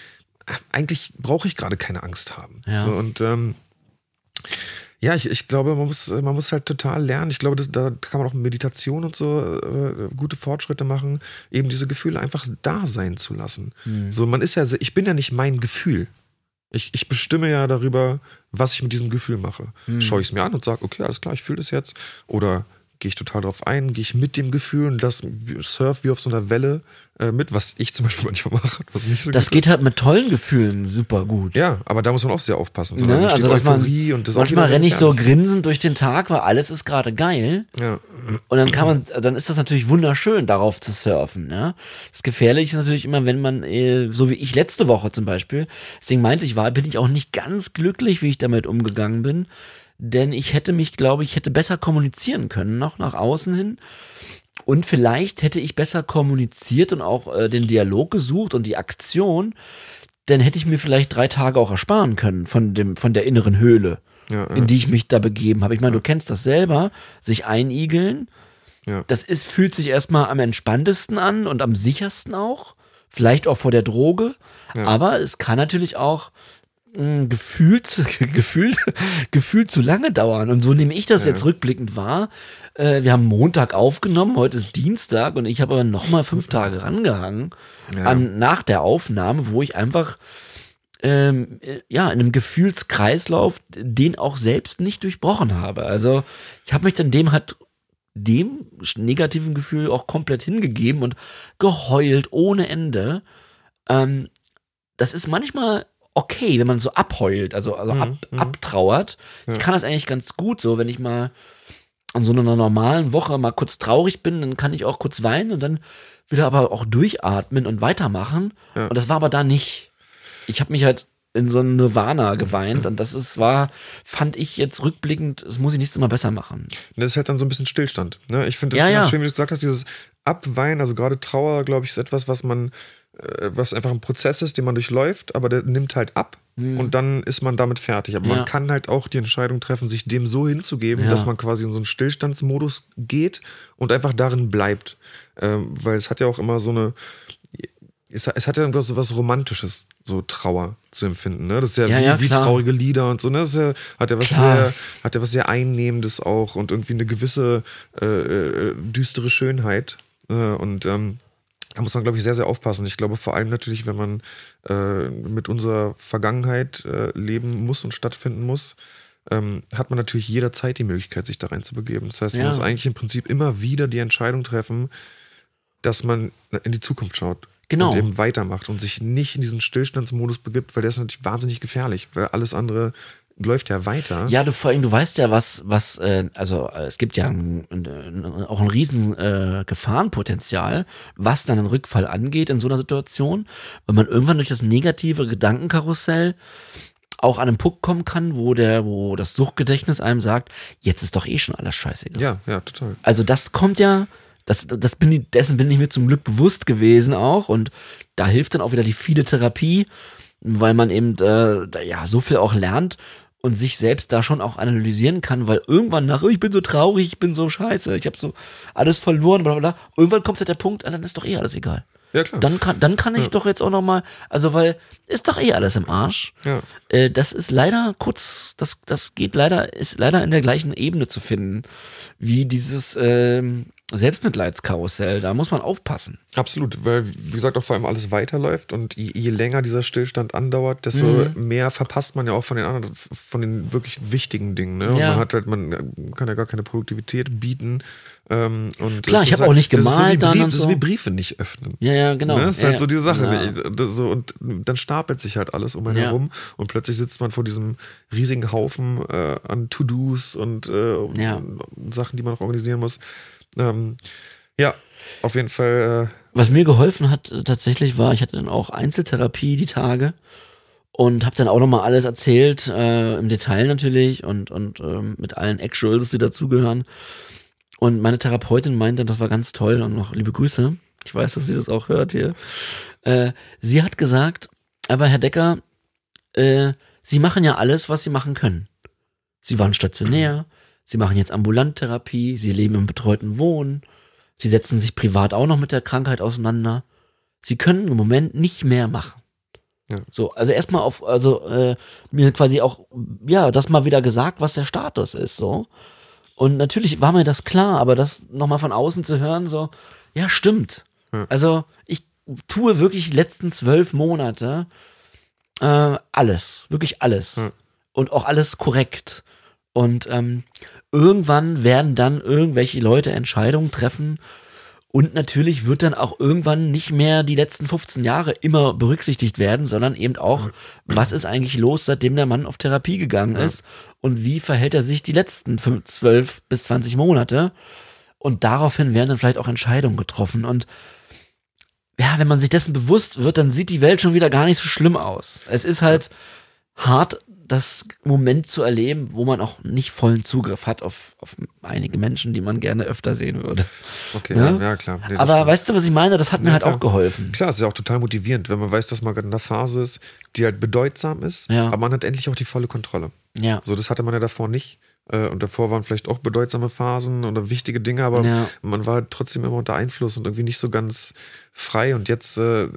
eigentlich brauche ich gerade keine Angst haben. Ja. So, und ähm, ja, ich, ich glaube, man muss, man muss halt total lernen. Ich glaube, das, da kann man auch mit Meditation und so äh, gute Fortschritte machen, eben diese Gefühle einfach da sein zu lassen. Mhm. So, man ist ja, ich bin ja nicht mein Gefühl. Ich, ich bestimme ja darüber, was ich mit diesem Gefühl mache. Mhm. Schaue ich es mir an und sage, okay, alles klar, ich fühle das jetzt. Oder gehe ich total drauf ein, gehe ich mit dem Gefühl und das surf wie auf so einer Welle äh, mit, was ich zum Beispiel manchmal mache, was nicht so Das geht halt mit tollen Gefühlen super gut. ja, aber da muss man auch sehr aufpassen. So, Ne? Also, dass man, und das ist manchmal renne ich so gefährlich. grinsend durch den Tag, weil alles ist gerade geil. Ja. Und dann kann man, dann ist das natürlich wunderschön, darauf zu surfen. Ja? Das Gefährliche ist natürlich immer, wenn man, äh, so wie ich letzte Woche zum Beispiel, deswegen meinte ich, war, bin ich auch nicht ganz glücklich, wie ich damit umgegangen bin. Denn ich hätte mich, glaube ich, hätte besser kommunizieren können, noch nach außen hin. Und vielleicht hätte ich besser kommuniziert und auch äh, den Dialog gesucht und die Aktion, dann hätte ich mir vielleicht drei Tage auch ersparen können von dem, von der inneren Höhle, Ja, ja. in die ich mich da begeben habe. Ich meine, du kennst das selber, sich einigeln. Ja. Das ist, fühlt sich erstmal am entspanntesten an und am sichersten auch. Vielleicht auch vor der Droge. Ja. Aber es kann natürlich auch mh, gefühlt, gefühlt, gefühlt zu lange dauern. Und so nehme ich das Ja. jetzt rückblickend wahr. Äh, wir haben Montag aufgenommen, heute ist Dienstag und ich habe aber nochmal fünf Tage rangehangen Ja. an, nach der Aufnahme, wo ich einfach ähm, äh, ja, in einem Gefühlskreislauf den auch selbst nicht durchbrochen habe. Also ich habe mich dann dem halt dem negativen Gefühl auch komplett hingegeben und geheult ohne Ende. Ähm, das ist manchmal okay, wenn man so abheult, also, also ab, Mhm, mhm. abtrauert. Ja. Ich kann das eigentlich ganz gut so, wenn ich mal an so einer normalen Woche mal kurz traurig bin, dann kann ich auch kurz weinen und dann wieder aber auch durchatmen und weitermachen. Ja. Und das war aber da nicht. Ich habe mich halt in so ein Nirvana geweint und das ist war, fand ich jetzt rückblickend, das muss ich nächstes Mal besser machen. Das ist halt dann so ein bisschen Stillstand. Ne? Ich finde das Ja, ja. schön, wie du gesagt hast, dieses Abweinen, also gerade Trauer, glaube ich, ist etwas, was man, was einfach ein Prozess ist, den man durchläuft, aber der nimmt halt ab und dann ist man damit fertig. Aber Mhm. Ja. man kann halt auch die Entscheidung treffen, sich dem so hinzugeben, Ja. dass man quasi in so einen Stillstandsmodus geht und einfach darin bleibt. Ähm, weil es hat ja auch immer so eine, es, es hat ja irgendwas so was Romantisches, so Trauer zu empfinden. Ne? Das ist ja, Ja, wie, wie traurige Lieder und so. Ne? Das ist ja, hat ja was Klar. sehr, hat ja was sehr Einnehmendes auch und irgendwie eine gewisse äh, äh, düstere Schönheit. Äh, und ähm, da muss man, glaube ich, sehr, sehr aufpassen. Ich glaube vor allem natürlich, wenn man äh, mit unserer Vergangenheit äh, leben muss und stattfinden muss, ähm, hat man natürlich jederzeit die Möglichkeit, sich da reinzubegeben. Das heißt, man Ja. muss eigentlich im Prinzip immer wieder die Entscheidung treffen, dass man in die Zukunft schaut. Genau. Und eben weitermacht und sich nicht in diesen Stillstandsmodus begibt, weil der ist natürlich wahnsinnig gefährlich, weil alles andere läuft ja weiter. Ja, du vor allem, du weißt ja, was, was, äh, also äh, es gibt ja ein, ein, auch ein riesen äh, Gefahrenpotenzial, was dann einen Rückfall angeht in so einer Situation, weil man irgendwann durch das negative Gedankenkarussell auch an einen Punkt kommen kann, wo der, wo das Suchtgedächtnis einem sagt, jetzt ist doch eh schon alles scheißegal. Ja, ja, total. Also das kommt ja, das, das bin ich, dessen bin ich mir zum Glück bewusst gewesen auch und da hilft dann auch wieder die viele Therapie, weil man eben äh, ja so viel auch lernt und sich selbst da schon auch analysieren kann, weil irgendwann nach, oh, ich bin so traurig, ich bin so scheiße, ich habe so alles verloren, bla bla bla. Irgendwann kommt halt der Punkt, ah, dann ist doch eh alles egal. Ja, klar. Dann kann, dann kann ich Ja. doch jetzt auch noch mal, also weil ist doch eh alles im Arsch. Ja. Äh, das ist leider kurz, das, das geht leider, ist leider in der gleichen Ebene zu finden wie dieses ähm, Selbstmitleidskarussell. Da muss man aufpassen. Absolut, weil, wie gesagt, auch vor allem alles weiterläuft und je, je länger dieser Stillstand andauert, desto Mhm. mehr verpasst man ja auch von den anderen, von den wirklich wichtigen Dingen. Ne? Ja. man hat halt, man kann ja gar keine Produktivität bieten. Ähm, und Klar, das ich ist hab auch nicht das so gemalt wie dann Brief, und Das ist so. wie Briefe nicht öffnen. Ja, ja, genau. Ne? Das ist ja, halt so die Sache. Ja. Das So, und dann stapelt sich halt alles um einen Ja. herum und plötzlich sitzt man vor diesem riesigen Haufen äh, an To-Dos und äh. Sachen, die man noch organisieren muss. Ähm, ja, auf jeden Fall. Äh, Was mir geholfen hat äh, tatsächlich war, ich hatte dann auch Einzeltherapie die Tage und habe dann auch nochmal alles erzählt, äh, im Detail natürlich und, und ähm, mit allen Actuals, die dazugehören. Und meine Therapeutin meinte, das war ganz toll und noch liebe Grüße. Ich weiß, dass sie das auch hört hier. Äh, sie hat gesagt, aber Herr Decker, äh, Sie machen ja alles, was Sie machen können. Sie waren stationär, Sie machen jetzt Ambulanttherapie, Sie leben im betreuten Wohnen, Sie setzen sich privat auch noch mit der Krankheit auseinander. Sie können im Moment nicht mehr machen. Ja. So, also erstmal auf, also äh, mir quasi auch, ja, das mal wieder gesagt, was der Status ist, so. Und natürlich war mir das klar, aber das nochmal von außen zu hören, so, ja, stimmt. Ja. Also ich tue wirklich die letzten zwölf Monate äh, alles, wirklich alles. Ja. Und auch alles korrekt. Und ähm, irgendwann werden dann irgendwelche Leute Entscheidungen treffen. Und natürlich wird dann auch irgendwann nicht mehr die letzten 15 Jahre immer berücksichtigt werden, sondern eben auch, was ist eigentlich los, seitdem der Mann auf Therapie gegangen ist und wie verhält er sich die letzten 5, 12 bis 20 Monate. Und daraufhin werden dann vielleicht auch Entscheidungen getroffen. Und ja, wenn man sich dessen bewusst wird, dann sieht die Welt schon wieder gar nicht so schlimm aus. Es ist halt hart, das Moment zu erleben, wo man auch nicht vollen Zugriff hat auf, auf einige Menschen, die man gerne öfter sehen würde. okay, Ja? ja, klar. Nee, Aber stimmt. weißt du, was ich meine? Das hat mir Ja, halt klar. auch geholfen. Klar, es ist ja auch total motivierend, wenn man weiß, dass man gerade in einer Phase ist, die halt bedeutsam ist, Ja. aber man hat endlich auch die volle Kontrolle. Ja. So, das hatte man ja davor nicht. Äh, Und davor waren vielleicht auch bedeutsame Phasen oder wichtige Dinge, aber man war trotzdem immer unter Einfluss und irgendwie nicht so ganz frei. Und jetzt äh,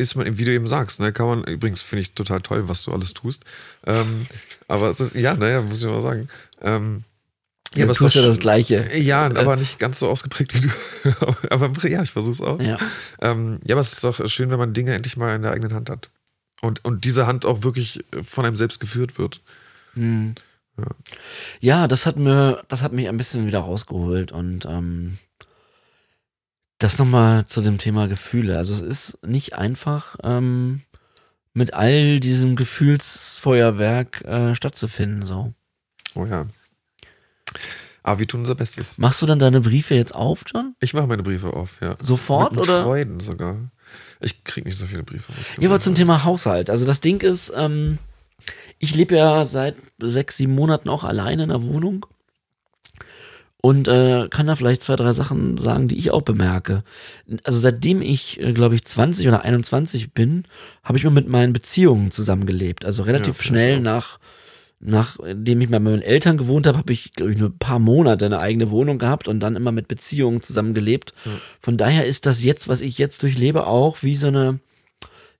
ist man, wie du eben sagst, ne, kann man, übrigens finde ich total toll, was du alles tust. Ähm, aber es ist, ja, naja, muss ich mal sagen. Ähm, Ja, aber du tust ist ja das Gleiche. Ja, aber nicht ganz so ausgeprägt wie du. aber ja, ich versuch's auch. Ja. Ähm, ja, aber es ist doch schön, wenn man Dinge endlich mal in der eigenen Hand hat. Und, und diese Hand auch wirklich von einem selbst geführt wird. Hm. Ja, das hat mir, das hat mich ein bisschen wieder rausgeholt und ähm, das nochmal zu dem Thema Gefühle. Also es ist nicht einfach, ähm, mit all diesem Gefühlsfeuerwerk äh, stattzufinden. So. Oh ja. Aber wir tun unser Bestes. Machst du dann deine Briefe jetzt auf, John? Ich mache meine Briefe auf, ja. Sofort mit, mit oder? Freuden sogar. Ich krieg nicht so viele Briefe. Ja, aber zum. Thema Haushalt. Also das Ding ist, ähm, ich lebe ja seit sechs, sieben Monaten auch alleine in der Wohnung und äh, kann da vielleicht zwei, drei Sachen sagen, die ich auch bemerke. Also seitdem ich, äh, glaube ich, 20 oder 21 bin, habe ich mal mit meinen Beziehungen zusammengelebt. Also relativ Ja, schnell nach nachdem ich bei meinen Eltern gewohnt habe, habe ich, glaube ich, nur ein paar Monate eine eigene Wohnung gehabt und dann immer mit Beziehungen zusammengelebt. Von daher ist das jetzt, was ich jetzt durchlebe, auch wie so eine,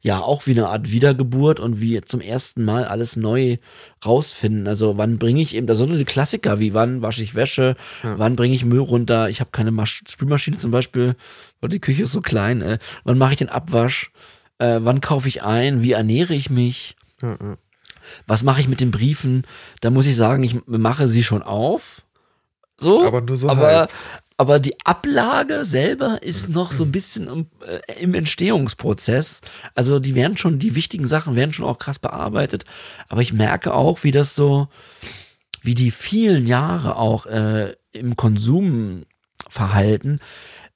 ja, auch wie eine Art Wiedergeburt und wie zum ersten Mal alles neu rausfinden. Also wann bringe ich eben, da sind die Klassiker, wie wann wasche ich Wäsche, wann bringe ich Müll runter, ich habe keine Masch Spülmaschine zum Beispiel, weil die Küche ist so klein, äh, wann mache ich den Abwasch, äh, wann kaufe ich ein, wie ernähre ich mich, Ja, ja. was mache ich mit den Briefen? Da muss ich sagen, ich mache sie schon auf. So. Aber nur so Aber, halb. Aber die Ablage selber ist noch so ein bisschen im, äh, im Entstehungsprozess. Also die werden schon, die wichtigen Sachen werden schon auch krass bearbeitet. Aber ich merke auch, wie das so, wie die vielen Jahre auch äh, im Konsumverhalten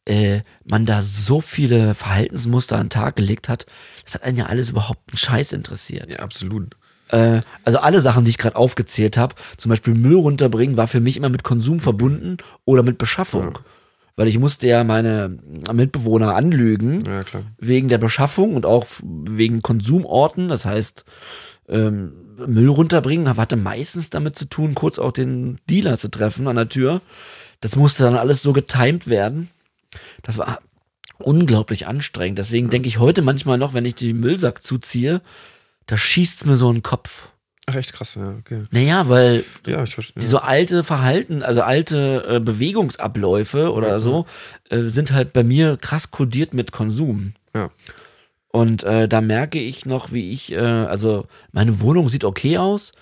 äh, man da so viele Verhaltensmuster an den Tag gelegt hat, das hat einen ja alles überhaupt einen Scheiß interessiert. ja, absolut. Äh, also alle Sachen, die ich gerade aufgezählt habe, zum Beispiel Müll runterbringen, war für mich immer mit Konsum verbunden oder mit Beschaffung. weil ich musste ja meine Mitbewohner anlügen Ja, wegen der Beschaffung und auch wegen Konsumorten. Das heißt, ähm, Müll runterbringen hatte meistens damit zu tun, kurz auch den Dealer zu treffen an der Tür. Das musste dann alles so getimed werden. Das war unglaublich anstrengend. Deswegen denke ich heute manchmal noch, wenn ich den Müllsack zuziehe, da schießt's mir so in den Kopf. Ach, echt krass, ja, okay. Naja, weil Ja, ich verstehe. so alte Verhalten, also alte äh, Bewegungsabläufe oder so, äh, sind halt bei mir krass kodiert mit Konsum. Ja. Und äh, da merke ich noch, wie ich, äh, also meine Wohnung sieht okay aus,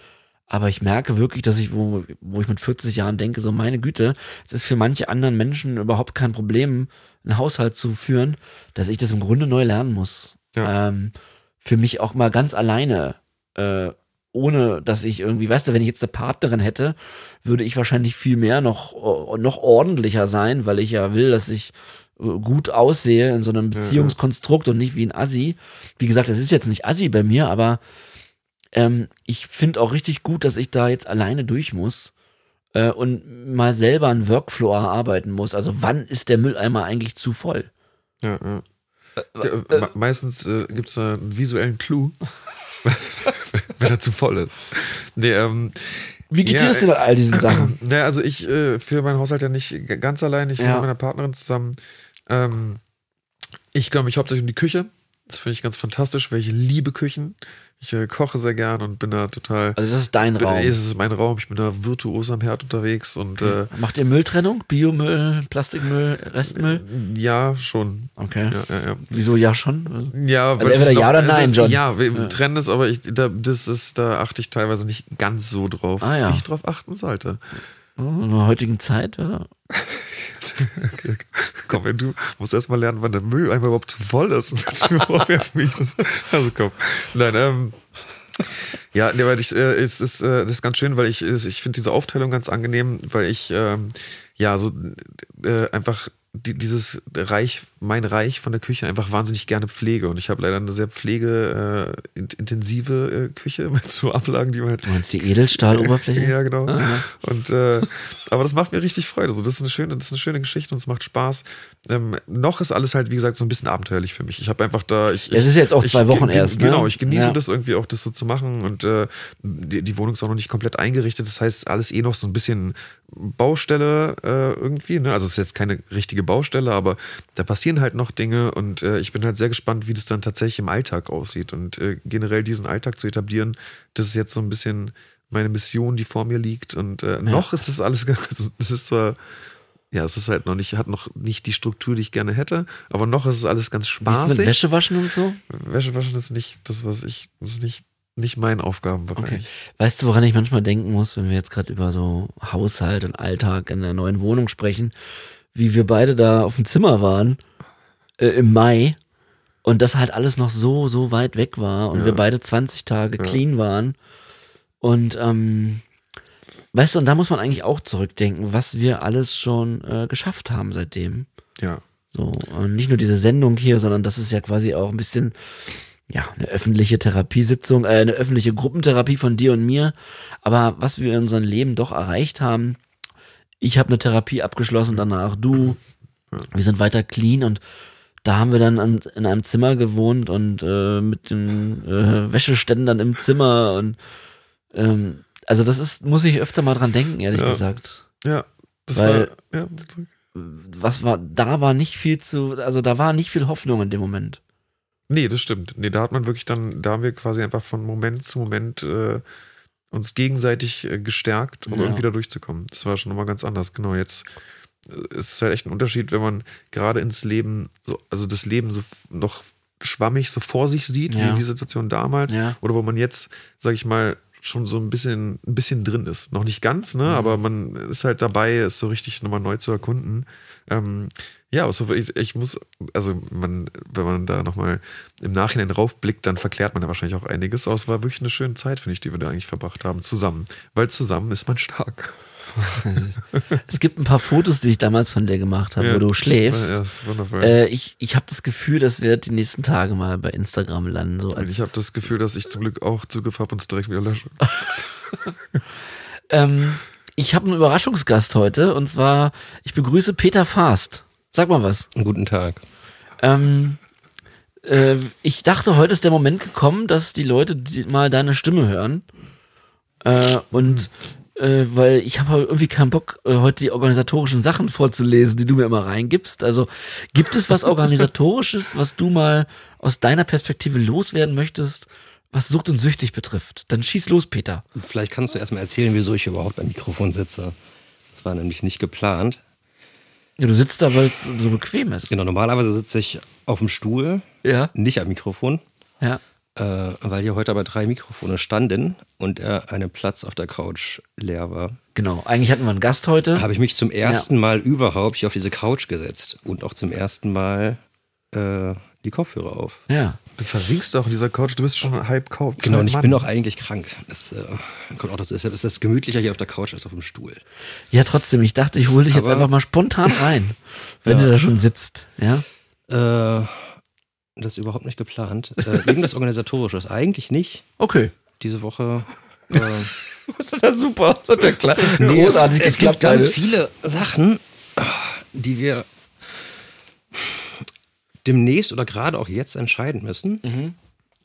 aber ich merke wirklich, dass ich, wo, wo ich mit 40 Jahren denke, so meine Güte, es ist für manche anderen Menschen überhaupt kein Problem, einen Haushalt zu führen, dass ich das im Grunde neu lernen muss. Ja. Ähm, für mich auch mal ganz alleine, äh, ohne dass ich irgendwie, weißt du, wenn ich jetzt eine Partnerin hätte, würde ich wahrscheinlich viel mehr noch, noch ordentlicher sein, weil ich ja will, dass ich äh, gut aussehe in so einem Beziehungskonstrukt und nicht wie ein Assi. Wie gesagt, das ist jetzt nicht Assi bei mir, aber ähm, ich finde auch richtig gut, dass ich da jetzt alleine durch muss äh, und mal selber einen Workflow erarbeiten muss. Also wann ist der Mülleimer eigentlich zu voll? Ja, ja. Ja me- meistens äh, gibt es einen visuellen Clou, wenn er zu voll ist. Nee, ähm, Wie geht Ja, dir das denn bei all diesen Sachen? naja, also ich äh, führe meinen Haushalt ja nicht ganz allein, ich bin Ja. mit meiner Partnerin zusammen. Ähm, ich kümmere mich hauptsächlich um die Küche. Das finde ich ganz fantastisch, weil ich liebe Küchen. Ich äh, koche sehr gern und bin da total. Also das ist dein bin, Raum. Es ist mein Raum, ich bin da virtuos am Herd unterwegs und äh, Macht ihr Mülltrennung? Biomüll, Plastikmüll, Restmüll? ja, schon. Okay. Ja, ja, ja. Wieso ja schon? Ja, Also entweder noch- ja oder nein, ist, John. Ja, wir Ja. trennen es, aber ich, da, das ist, da achte ich teilweise nicht ganz so drauf, Ah, ja. wie ich drauf achten sollte. In der heutigen Zeit? Ja. komm, wenn du musst erst mal lernen, wann der Mülleimer überhaupt zu voll ist. Und du mir vorwerfen, wie ich das. Also komm. Nein, ähm. Ja, nee, weil ich, äh, es ist, äh, das ist ganz schön, weil ich, ich finde diese Aufteilung ganz angenehm, weil ich, ähm, ja, so äh, einfach die, dieses Reich, mein Reich von der Küche einfach wahnsinnig gerne pflege. Und ich habe leider eine sehr pflegeintensive äh, Küche mit so Ablagen, die man halt Du meinst die Edelstahloberfläche? ja, genau. Ah, ja. Und äh, aber das macht mir richtig Freude. Also das ist eine schöne, das ist eine schöne Geschichte und es macht Spaß. Ähm, noch ist alles halt, wie gesagt, so ein bisschen abenteuerlich für mich. Ich habe einfach da. Ich, Ja, es ist jetzt auch ich, zwei Wochen ge- erst, ne? Genau, ich genieße Ja. das irgendwie auch, das so zu machen. Und äh, die, die Wohnung ist auch noch nicht komplett eingerichtet. Das heißt, alles eh noch so ein bisschen Baustelle äh, irgendwie. Ne? Also es ist jetzt keine richtige Baustelle, aber da passieren halt noch Dinge und äh, ich bin halt sehr gespannt, wie das dann tatsächlich im Alltag aussieht. Und äh, generell diesen Alltag zu etablieren, das ist jetzt so ein bisschen meine Mission, die vor mir liegt. Und äh, noch ist das alles, es ist zwar, ja, es ist halt noch nicht, hat noch nicht die Struktur, die ich gerne hätte, aber noch ist es alles ganz es mit spaßig. Wäsche waschen und so? Wäsche waschen ist nicht das, was ich, das ist nicht, nicht mein Aufgabenbereich. Okay. Weißt du, woran ich manchmal denken muss, wenn wir jetzt gerade über so Haushalt und Alltag in der neuen Wohnung sprechen, wie wir beide da auf dem Zimmer waren äh, im Mai und das halt alles noch so, so weit weg war und Ja. wir beide 20 Tage Ja. clean waren. Und ähm, weißt du, und da muss man eigentlich auch zurückdenken, was wir alles schon äh, geschafft haben seitdem. Ja. So, und nicht nur diese Sendung hier, sondern das ist ja quasi auch ein bisschen, ja, eine öffentliche Therapiesitzung, äh, eine öffentliche Gruppentherapie von dir und mir. Aber was wir in unserem Leben doch erreicht haben, ich habe eine Therapie abgeschlossen, danach du, wir sind weiter clean und da haben wir dann an, in einem Zimmer gewohnt und äh, mit den äh, Wäscheständern im Zimmer und ähm, also das ist, muss ich öfter mal dran denken, ehrlich Ja. gesagt. Ja. Das Weil- war, ja. Was war, da war nicht viel zu, also da war nicht viel Hoffnung in dem Moment. Nee, das stimmt. Nee, da hat man wirklich dann, da haben wir quasi einfach von Moment zu Moment äh, uns gegenseitig äh, gestärkt, um Ja. irgendwie da durchzukommen. Das war schon nochmal ganz anders. Genau, jetzt äh, ist es halt echt ein Unterschied, wenn man gerade ins Leben, so, also das Leben so noch schwammig so vor sich sieht, wie Ja. in die Situation damals, Ja. oder wo man jetzt, sag ich mal, schon so ein bisschen, ein bisschen drin ist. Noch nicht ganz, ne? Aber man ist halt dabei, es so richtig nochmal neu zu erkunden. Ähm, ja, also ich, ich muss, also man, wenn man da nochmal im Nachhinein raufblickt, dann verklärt man da wahrscheinlich auch einiges. Aber es war wirklich eine schöne Zeit, finde ich, die wir da eigentlich verbracht haben, zusammen. Weil zusammen ist man stark. Es gibt ein paar Fotos, die ich damals von dir gemacht habe, wo du schläfst. Ja, ist wundervoll. Äh, ich ich habe das Gefühl, das wird die nächsten Tage mal bei Instagram landen. So ich habe das Gefühl, dass ich zum Glück auch Zugriff habe und es direkt wieder lösche. ähm, ich habe einen Überraschungsgast heute und zwar, ich begrüße Peter Fast. Sag mal was. Guten Tag. Ähm, äh, ich dachte, heute ist der Moment gekommen, dass die Leute die mal deine Stimme hören. Äh, und äh, weil ich habe irgendwie keinen Bock, äh, heute die organisatorischen Sachen vorzulesen, die du mir immer reingibst. Also gibt es was Organisatorisches, was du mal aus deiner Perspektive loswerden möchtest, was Sucht und Süchtig betrifft? Dann schieß los, Peter. Vielleicht kannst du erstmal erzählen, wieso ich überhaupt am Mikrofon sitze. Das war nämlich nicht geplant. Ja, du sitzt da, weil es so bequem ist. Genau, normalerweise sitze ich auf dem Stuhl, Ja. nicht am Mikrofon, Ja. Äh, weil hier heute aber drei Mikrofone standen und der eine Platz auf der Couch leer war. Genau. Eigentlich hatten wir einen Gast heute. Habe ich mich zum ersten Mal überhaupt hier auf diese Couch gesetzt und auch zum ersten Mal äh, die Kopfhörer auf. Ja. Du versinkst doch in dieser Couch, du bist schon halb Couch. Genau, und halb ich Mann. bin auch eigentlich krank. Das äh, kommt auch dazu. Deshalb ist das gemütlicher hier auf der Couch als auf dem Stuhl. Ja, trotzdem. Ich dachte, ich hole dich jetzt Aber- einfach mal spontan rein, wenn Ja. du da schon sitzt. Ja. Äh, das ist überhaupt nicht geplant. Äh, irgendwas Organisatorisches. Eigentlich nicht. Okay. Diese Woche. Äh, Das ist ja super. Das hat ja klar. nee, es, Großartig es gibt geklappt, ganz viele Sachen, die wir demnächst oder gerade auch jetzt entscheiden müssen.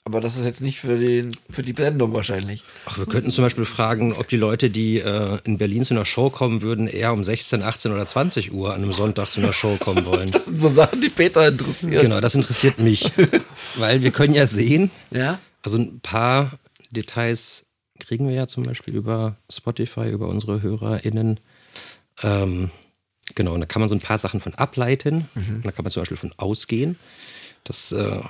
Aber das ist jetzt nicht für, den, für die Sendung wahrscheinlich. Ach, wir könnten zum Beispiel fragen, ob die Leute, die äh, in Berlin zu einer Show kommen würden, eher um 16, 18 oder 20 Uhr an einem Sonntag zu einer Show kommen wollen. Das sind so Sachen, die Peter interessiert. genau, das interessiert mich. Weil wir können ja sehen, Ja? Also ein paar Details kriegen wir ja zum Beispiel über Spotify, über unsere HörerInnen. Ähm, genau, und da kann man so ein paar Sachen von ableiten. Und Da kann man zum Beispiel von ausgehen, dass äh,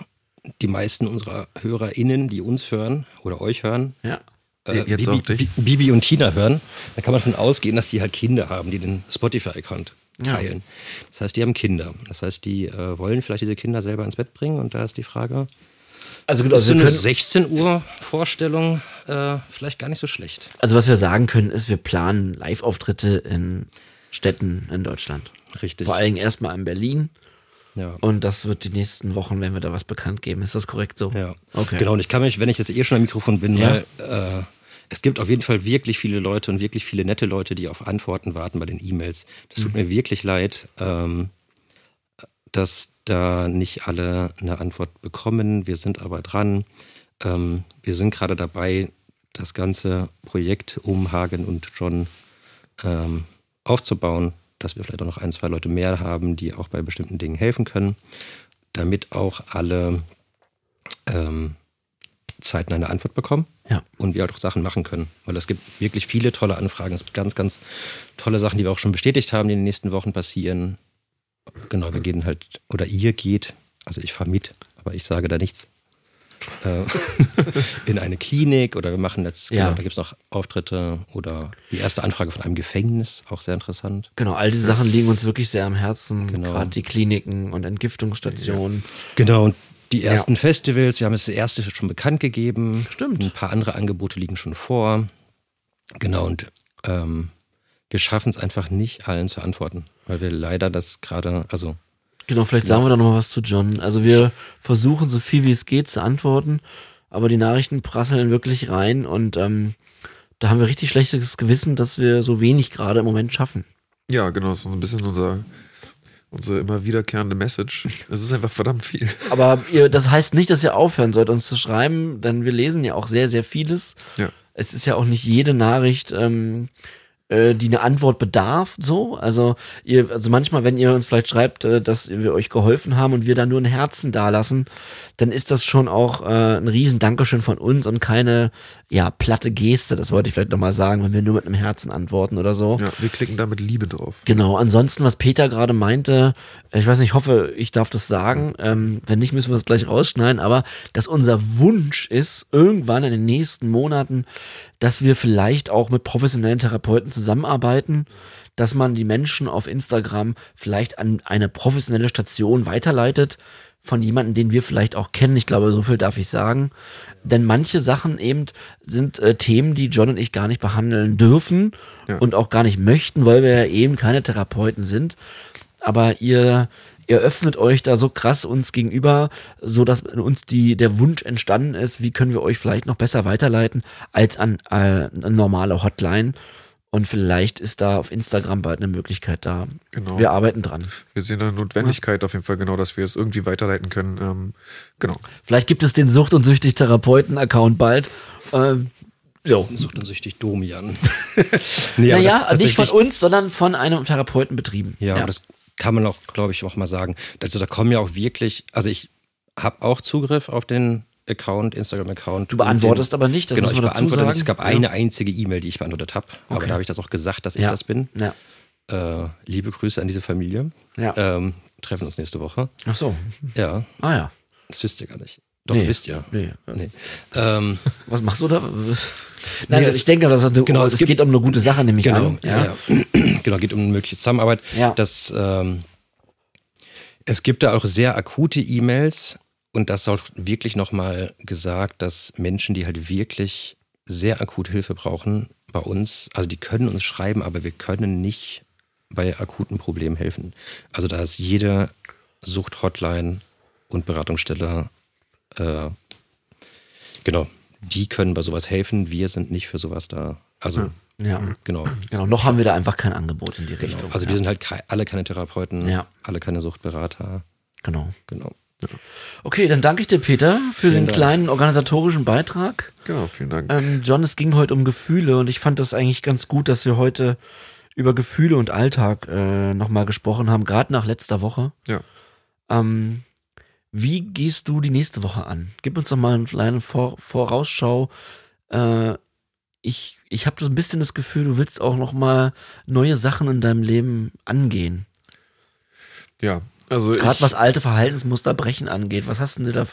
die meisten unserer HörerInnen, die uns hören oder euch hören, Ja. äh, Jetzt Bibi, auch dich. Bi- Bibi und Tina hören, da kann man davon ausgehen, dass die halt Kinder haben, die den Spotify-Account Ja. teilen. Das heißt, die haben Kinder. Das heißt, die äh, wollen vielleicht diese Kinder selber ins Bett bringen und da ist die Frage, Also, genau, ist so wir eine können, 16 Uhr Vorstellung äh, vielleicht gar nicht so schlecht. also was wir sagen können, ist, wir planen Live-Auftritte in Städten in Deutschland. Richtig. Vor allem erstmal in Berlin. Ja. Und das wird die nächsten Wochen, wenn wir da was bekannt geben. Ist das korrekt so? ja. Okay. Genau, und ich kann mich, wenn ich jetzt eh schon am Mikrofon bin, Ja. weil äh, es gibt auf jeden Fall wirklich viele Leute und wirklich viele nette Leute, die auf Antworten warten bei den E-Mails. Das Mhm. tut mir wirklich leid, ähm, dass da nicht alle eine Antwort bekommen. Wir sind aber dran. Ähm, wir sind gerade dabei, das ganze Projekt um Hagen und John ähm, aufzubauen, dass wir vielleicht auch noch ein, zwei Leute mehr haben, die auch bei bestimmten Dingen helfen können, damit auch alle ähm, zeitnah eine Antwort bekommen Ja. und wir halt auch Sachen machen können. Weil es gibt wirklich viele tolle Anfragen. Es gibt ganz, ganz tolle Sachen, die wir auch schon bestätigt haben, die in den nächsten Wochen passieren. Genau, wir gehen halt, oder ihr geht, also ich fahre mit, aber ich sage da nichts. Äh, in eine Klinik oder wir machen jetzt, Ja. genau, da gibt es noch Auftritte oder die erste Anfrage von einem Gefängnis, auch sehr interessant. Genau, all diese Sachen liegen uns wirklich sehr am Herzen. Genau. Gerade die Kliniken und Entgiftungsstationen. Genau, und die Ja. ersten Festivals, wir haben das erste schon bekannt gegeben. Stimmt. Ein paar andere Angebote liegen schon vor. Genau, und ähm, wir schaffen es einfach nicht, allen zu antworten, weil wir leider das gerade, also Genau, vielleicht sagen wir da noch mal was zu John. Also wir versuchen so viel wie es geht zu antworten, aber die Nachrichten prasseln wirklich rein und ähm, da haben wir richtig schlechtes Gewissen, dass wir so wenig gerade im Moment schaffen. Ja, genau, das ist so ein bisschen unser, unsere immer wiederkehrende Message. Es ist einfach verdammt viel. Aber ihr, das heißt nicht, dass ihr aufhören sollt, uns zu schreiben, denn wir lesen ja auch sehr, sehr vieles. Ja. Es ist ja auch nicht jede Nachricht, ähm, äh, die eine Antwort bedarf, so. Also ihr, also manchmal, wenn ihr uns vielleicht schreibt, äh, dass wir euch geholfen haben und wir da nur ein Herzen dalassen, dann ist das schon auch äh, ein riesen Dankeschön von uns und keine, ja, platte Geste, das wollte ich vielleicht nochmal sagen, wenn wir nur mit einem Herzen antworten oder so. Ja, wir klicken da mit Liebe drauf. Genau, ansonsten, was Peter gerade meinte, ich weiß nicht, ich hoffe, ich darf das sagen. Ähm, wenn nicht, müssen wir es gleich rausschneiden, aber dass unser Wunsch ist, irgendwann in den nächsten Monaten, dass wir vielleicht auch mit professionellen Therapeuten zusammenarbeiten, dass man die Menschen auf Instagram vielleicht an eine professionelle Station weiterleitet von jemandem, den wir vielleicht auch kennen. Ich glaube, so viel darf ich sagen. Denn manche Sachen eben sind äh, Themen, die John und ich gar nicht behandeln dürfen Ja. und auch gar nicht möchten, weil wir ja eben keine Therapeuten sind. Aber ihr, ihr öffnet euch da so krass uns gegenüber, so dass in uns die, der Wunsch entstanden ist, wie können wir euch vielleicht noch besser weiterleiten als an äh, eine normale Hotline. Und vielleicht ist da auf Instagram bald eine Möglichkeit da. Genau. Wir arbeiten dran. Wir sehen eine Notwendigkeit auf jeden Fall genau, dass wir es irgendwie weiterleiten können. Ähm, genau. Vielleicht gibt es den Sucht- und Süchtig-Therapeuten-Account bald. Ähm, so. Sucht und süchtig Domian. nee, naja, das- nicht von uns, sondern von einem Therapeuten betrieben. Ja, aber das kann man auch, glaube ich, auch mal sagen. Also da kommen ja auch wirklich, also ich habe auch Zugriff auf den Account, Instagram-Account. Du beantwortest aber nicht, das genau, muss ich man dazu beantworte sagen. nicht. Es gab Ja. eine einzige E-Mail, die ich beantwortet habe. Aber Okay. da habe ich das auch gesagt, dass ich Ja. das bin. Ja. Äh, liebe Grüße an diese Familie. Ähm, treffen uns nächste Woche. Ach so. Ja, Ah ja. das wisst ihr gar nicht. Doch, Nee. wisst ihr. Nee. Nee. Ähm, Was machst du da? Nein, es- ich denke, das eine, genau, es, es gibt- geht um eine gute Sache, nämlich Genau, an. ja. genau, geht um eine mögliche Zusammenarbeit. Ja. Das, ähm, es gibt da auch sehr akute E-Mails und das soll wirklich nochmal gesagt, dass Menschen, die halt wirklich sehr akut Hilfe brauchen, bei uns, also die können uns schreiben, aber wir können nicht bei akuten Problemen helfen. Also da ist jede Sucht-Hotline und Beratungsstelle, äh, genau, die können bei sowas helfen. Wir sind nicht für sowas da. Also, Ja. genau. Genau, noch haben wir da einfach kein Angebot in die Richtung. Also ja. wir sind halt alle keine Therapeuten, Ja. alle keine Suchtberater. Genau. Genau. Okay, dann danke ich dir, Peter, für den Dank. kleinen organisatorischen Beitrag. Genau, vielen Dank. Ähm, John, es ging heute um Gefühle und ich fand das eigentlich ganz gut, dass wir heute über Gefühle und Alltag äh, nochmal gesprochen haben, gerade nach letzter Woche. ja. Ähm, wie gehst du die nächste Woche an? Gib uns doch mal eine kleine Vor Vorausschau. Äh, ich ich habe so ein bisschen das Gefühl, du willst auch nochmal neue Sachen in deinem Leben angehen. Ja, also Gerade was alte Verhaltensmuster brechen angeht. Was hast du denn da?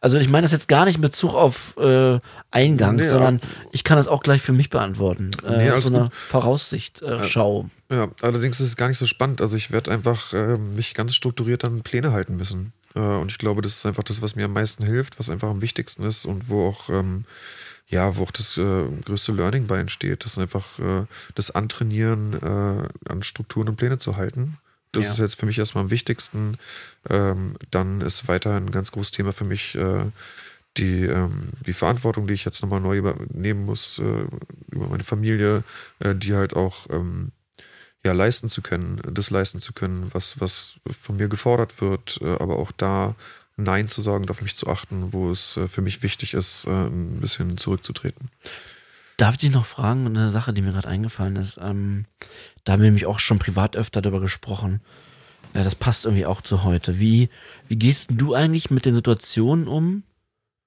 Also ich meine das jetzt gar nicht mit Bezug auf äh, Eingang, Nee, sondern ich kann das auch gleich für mich beantworten. Äh, Nee, so eine. Voraussicht, äh, Schau. Ja, allerdings ist es gar nicht so spannend. Also ich werde einfach äh, mich ganz strukturiert an Pläne halten müssen. Äh, und ich glaube, das ist einfach das, was mir am meisten hilft, was einfach am wichtigsten ist und wo auch, ähm, ja, wo auch das äh, größte Learning bei entsteht. Das ist einfach äh, das Antrainieren äh, an Strukturen und Pläne zu halten. Das Ja. ist jetzt für mich erstmal am wichtigsten. Ähm, dann ist weiterhin ein ganz großes Thema für mich äh, die, ähm, die Verantwortung, die ich jetzt nochmal neu übernehmen muss äh, über meine Familie, äh, die halt auch ähm, ja, leisten zu können, das leisten zu können, was, was von mir gefordert wird, äh, aber auch da Nein zu sagen, auf mich zu achten, wo es äh, für mich wichtig ist, äh, ein bisschen zurückzutreten. Darf ich dich noch fragen, eine Sache, die mir gerade eingefallen ist. Ähm, da haben wir nämlich auch schon privat öfter darüber gesprochen. Ja, das passt irgendwie auch zu heute. Wie, wie gehst du eigentlich mit den Situationen um?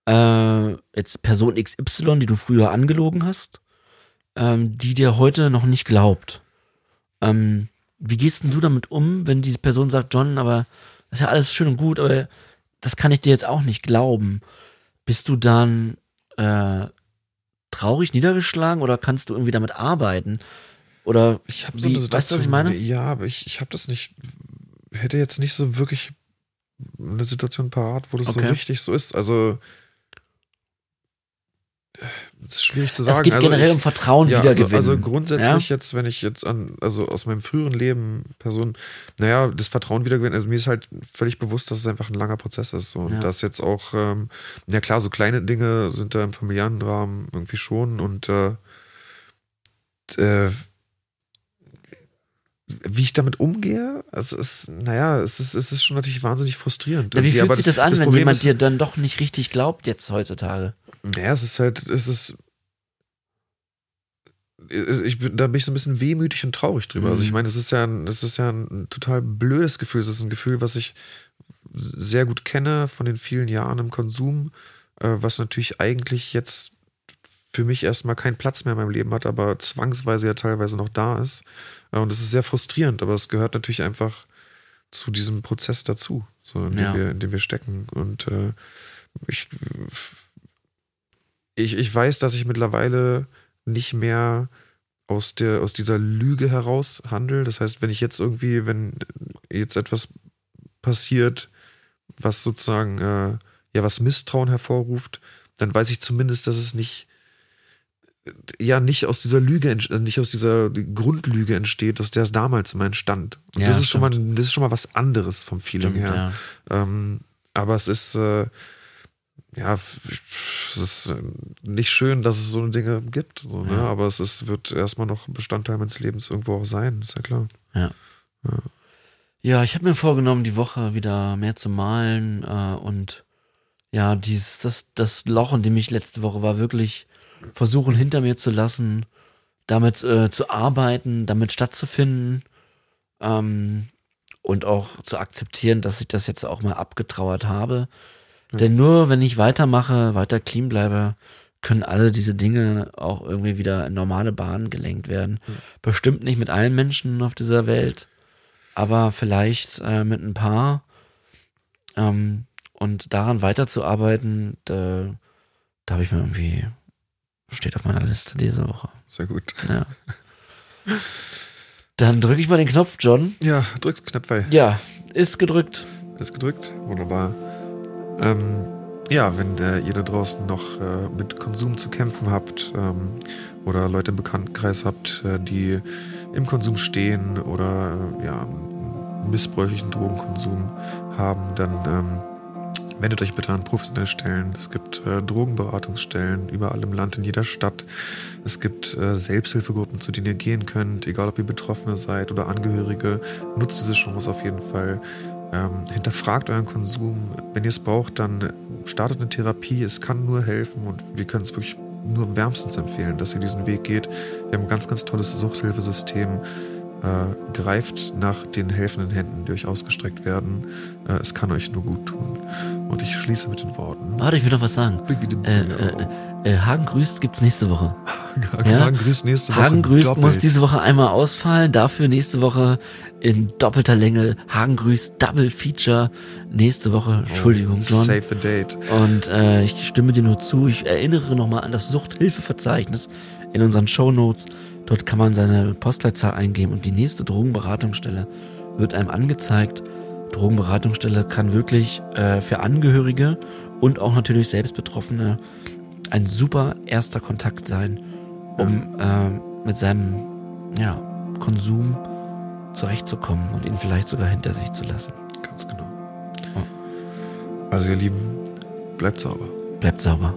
Äh, jetzt Person XY, die du früher angelogen hast, ähm, die dir heute noch nicht glaubt. Ähm, wie gehst du damit um, wenn diese Person sagt, John, aber das ist ja alles schön und gut, aber das kann ich dir jetzt auch nicht glauben. Bist du dann äh, traurig niedergeschlagen oder kannst du irgendwie damit arbeiten? Oder Ich habe wie, weißt du, was ich meine? Ja, aber ich, ich habe das nicht, hätte jetzt nicht so wirklich eine Situation parat, wo das Okay. so richtig so ist. Also, es ist schwierig zu sagen. es geht also generell ich, um Vertrauen ja, also, wiedergewinnen. also grundsätzlich Ja? jetzt, wenn ich jetzt an, also aus meinem früheren Leben Personen, naja, das Vertrauen wiedergewinnen, also mir ist halt völlig bewusst, dass es einfach ein langer Prozess ist. So. Und Ja. das jetzt auch, ähm, ja klar, so kleine Dinge sind da im familiären Rahmen irgendwie schon und äh, äh, wie ich damit umgehe, also es ist, naja, es ist, es ist schon natürlich wahnsinnig frustrierend. Ja, wie fühlt sich das an, wenn Problem jemand ist, dir dann doch nicht richtig glaubt jetzt heutzutage? Naja, es ist halt, es ist. Ich bin, da bin ich so ein bisschen wehmütig und traurig drüber. Also ich Mhm. meine, es ist ja, ein, es ist ja ein total blödes Gefühl. Es ist ein Gefühl, was ich sehr gut kenne von den vielen Jahren im Konsum, äh, was natürlich eigentlich jetzt für mich erstmal keinen Platz mehr in meinem Leben hat, aber zwangsweise ja teilweise noch da ist. Und es ist sehr frustrierend, aber es gehört natürlich einfach zu diesem Prozess dazu, so in, Ja. dem, wir, in dem wir stecken. Und äh, ich, ich, ich weiß, dass ich mittlerweile nicht mehr aus, der, aus dieser Lüge heraus handle. Das heißt, wenn ich jetzt irgendwie, wenn jetzt etwas passiert, was sozusagen äh, ja was Misstrauen hervorruft, dann weiß ich zumindest, dass es nicht ja nicht aus dieser Lüge ent- nicht aus dieser Grundlüge entsteht, aus der es damals immer entstand. Und Ja, das ist schon stimmt. mal das ist schon mal was anderes vom Feeling Stimmt, her. ja. Ähm, aber es ist, äh, ja, es ist äh, nicht schön, dass es so Dinge gibt, so, ne? Ja. aber es ist, wird erstmal noch Bestandteil meines Lebens irgendwo auch sein, ist ja klar. Ja. Ja, ich habe mir vorgenommen, die Woche wieder mehr zu malen äh, und ja, dieses, das, das Loch, in dem ich letzte Woche war, wirklich versuchen hinter mir zu lassen, damit äh, zu arbeiten, damit stattzufinden ähm, und auch zu akzeptieren, dass ich das jetzt auch mal abgetrauert habe. Denn nur wenn ich weitermache, weiter clean bleibe, können alle diese Dinge auch irgendwie wieder in normale Bahnen gelenkt werden. Bestimmt nicht mit allen Menschen auf dieser Welt, aber vielleicht äh, mit ein paar. Ähm, und daran weiterzuarbeiten, da, da habe ich mir irgendwie, steht auf meiner Liste diese Woche. Sehr gut. Ja. Dann drücke ich mal den Knopf, John. Ja, drück's Knöpfe. Ja, ist gedrückt. Ist gedrückt. Wunderbar. Ähm, ja, wenn äh, ihr da draußen noch äh, mit Konsum zu kämpfen habt ähm, oder Leute im Bekanntenkreis habt, äh, die im Konsum stehen oder äh, ja, einen missbräuchlichen Drogenkonsum haben, dann ähm, wendet euch bitte an professionelle Stellen. Es gibt äh, Drogenberatungsstellen überall im Land, in jeder Stadt. Es gibt äh, Selbsthilfegruppen, zu denen ihr gehen könnt, egal ob ihr Betroffene seid oder Angehörige. Nutzt diese Chance auf jeden Fall. Ähm, hinterfragt euren Konsum. Wenn ihr es braucht, dann startet eine Therapie. Es kann nur helfen und wir können es wirklich nur wärmstens empfehlen, dass ihr diesen Weg geht. Wir haben ein ganz, ganz tolles Suchthilfesystem. Äh, greift nach den helfenden Händen, die euch ausgestreckt werden. Äh, es kann euch nur gut tun. Und ich schließe mit den Worten. Warte, ich will noch was sagen. Äh, äh, äh, Hagen grüßt gibt's nächste Woche. Ja? Hagen grüßt nächste Woche. Hagen grüßt muss doppelt. diese Woche einmal ausfallen, dafür nächste Woche in doppelter Länge. Hagen grüßt Double Feature nächste Woche. Entschuldigung, John. Save the date. Und äh, ich stimme dir nur zu. Ich erinnere nochmal an das Suchthilfeverzeichnis in unseren Shownotes. Dort kann man seine Postleitzahl eingeben und die nächste Drogenberatungsstelle wird einem angezeigt. Drogenberatungsstelle kann wirklich äh, für Angehörige und auch natürlich Selbstbetroffene ein super erster Kontakt sein, um ähm, mit seinem ja, Konsum zurechtzukommen und ihn vielleicht sogar hinter sich zu lassen. Ganz genau. Also ihr Lieben, bleibt sauber. Bleibt sauber.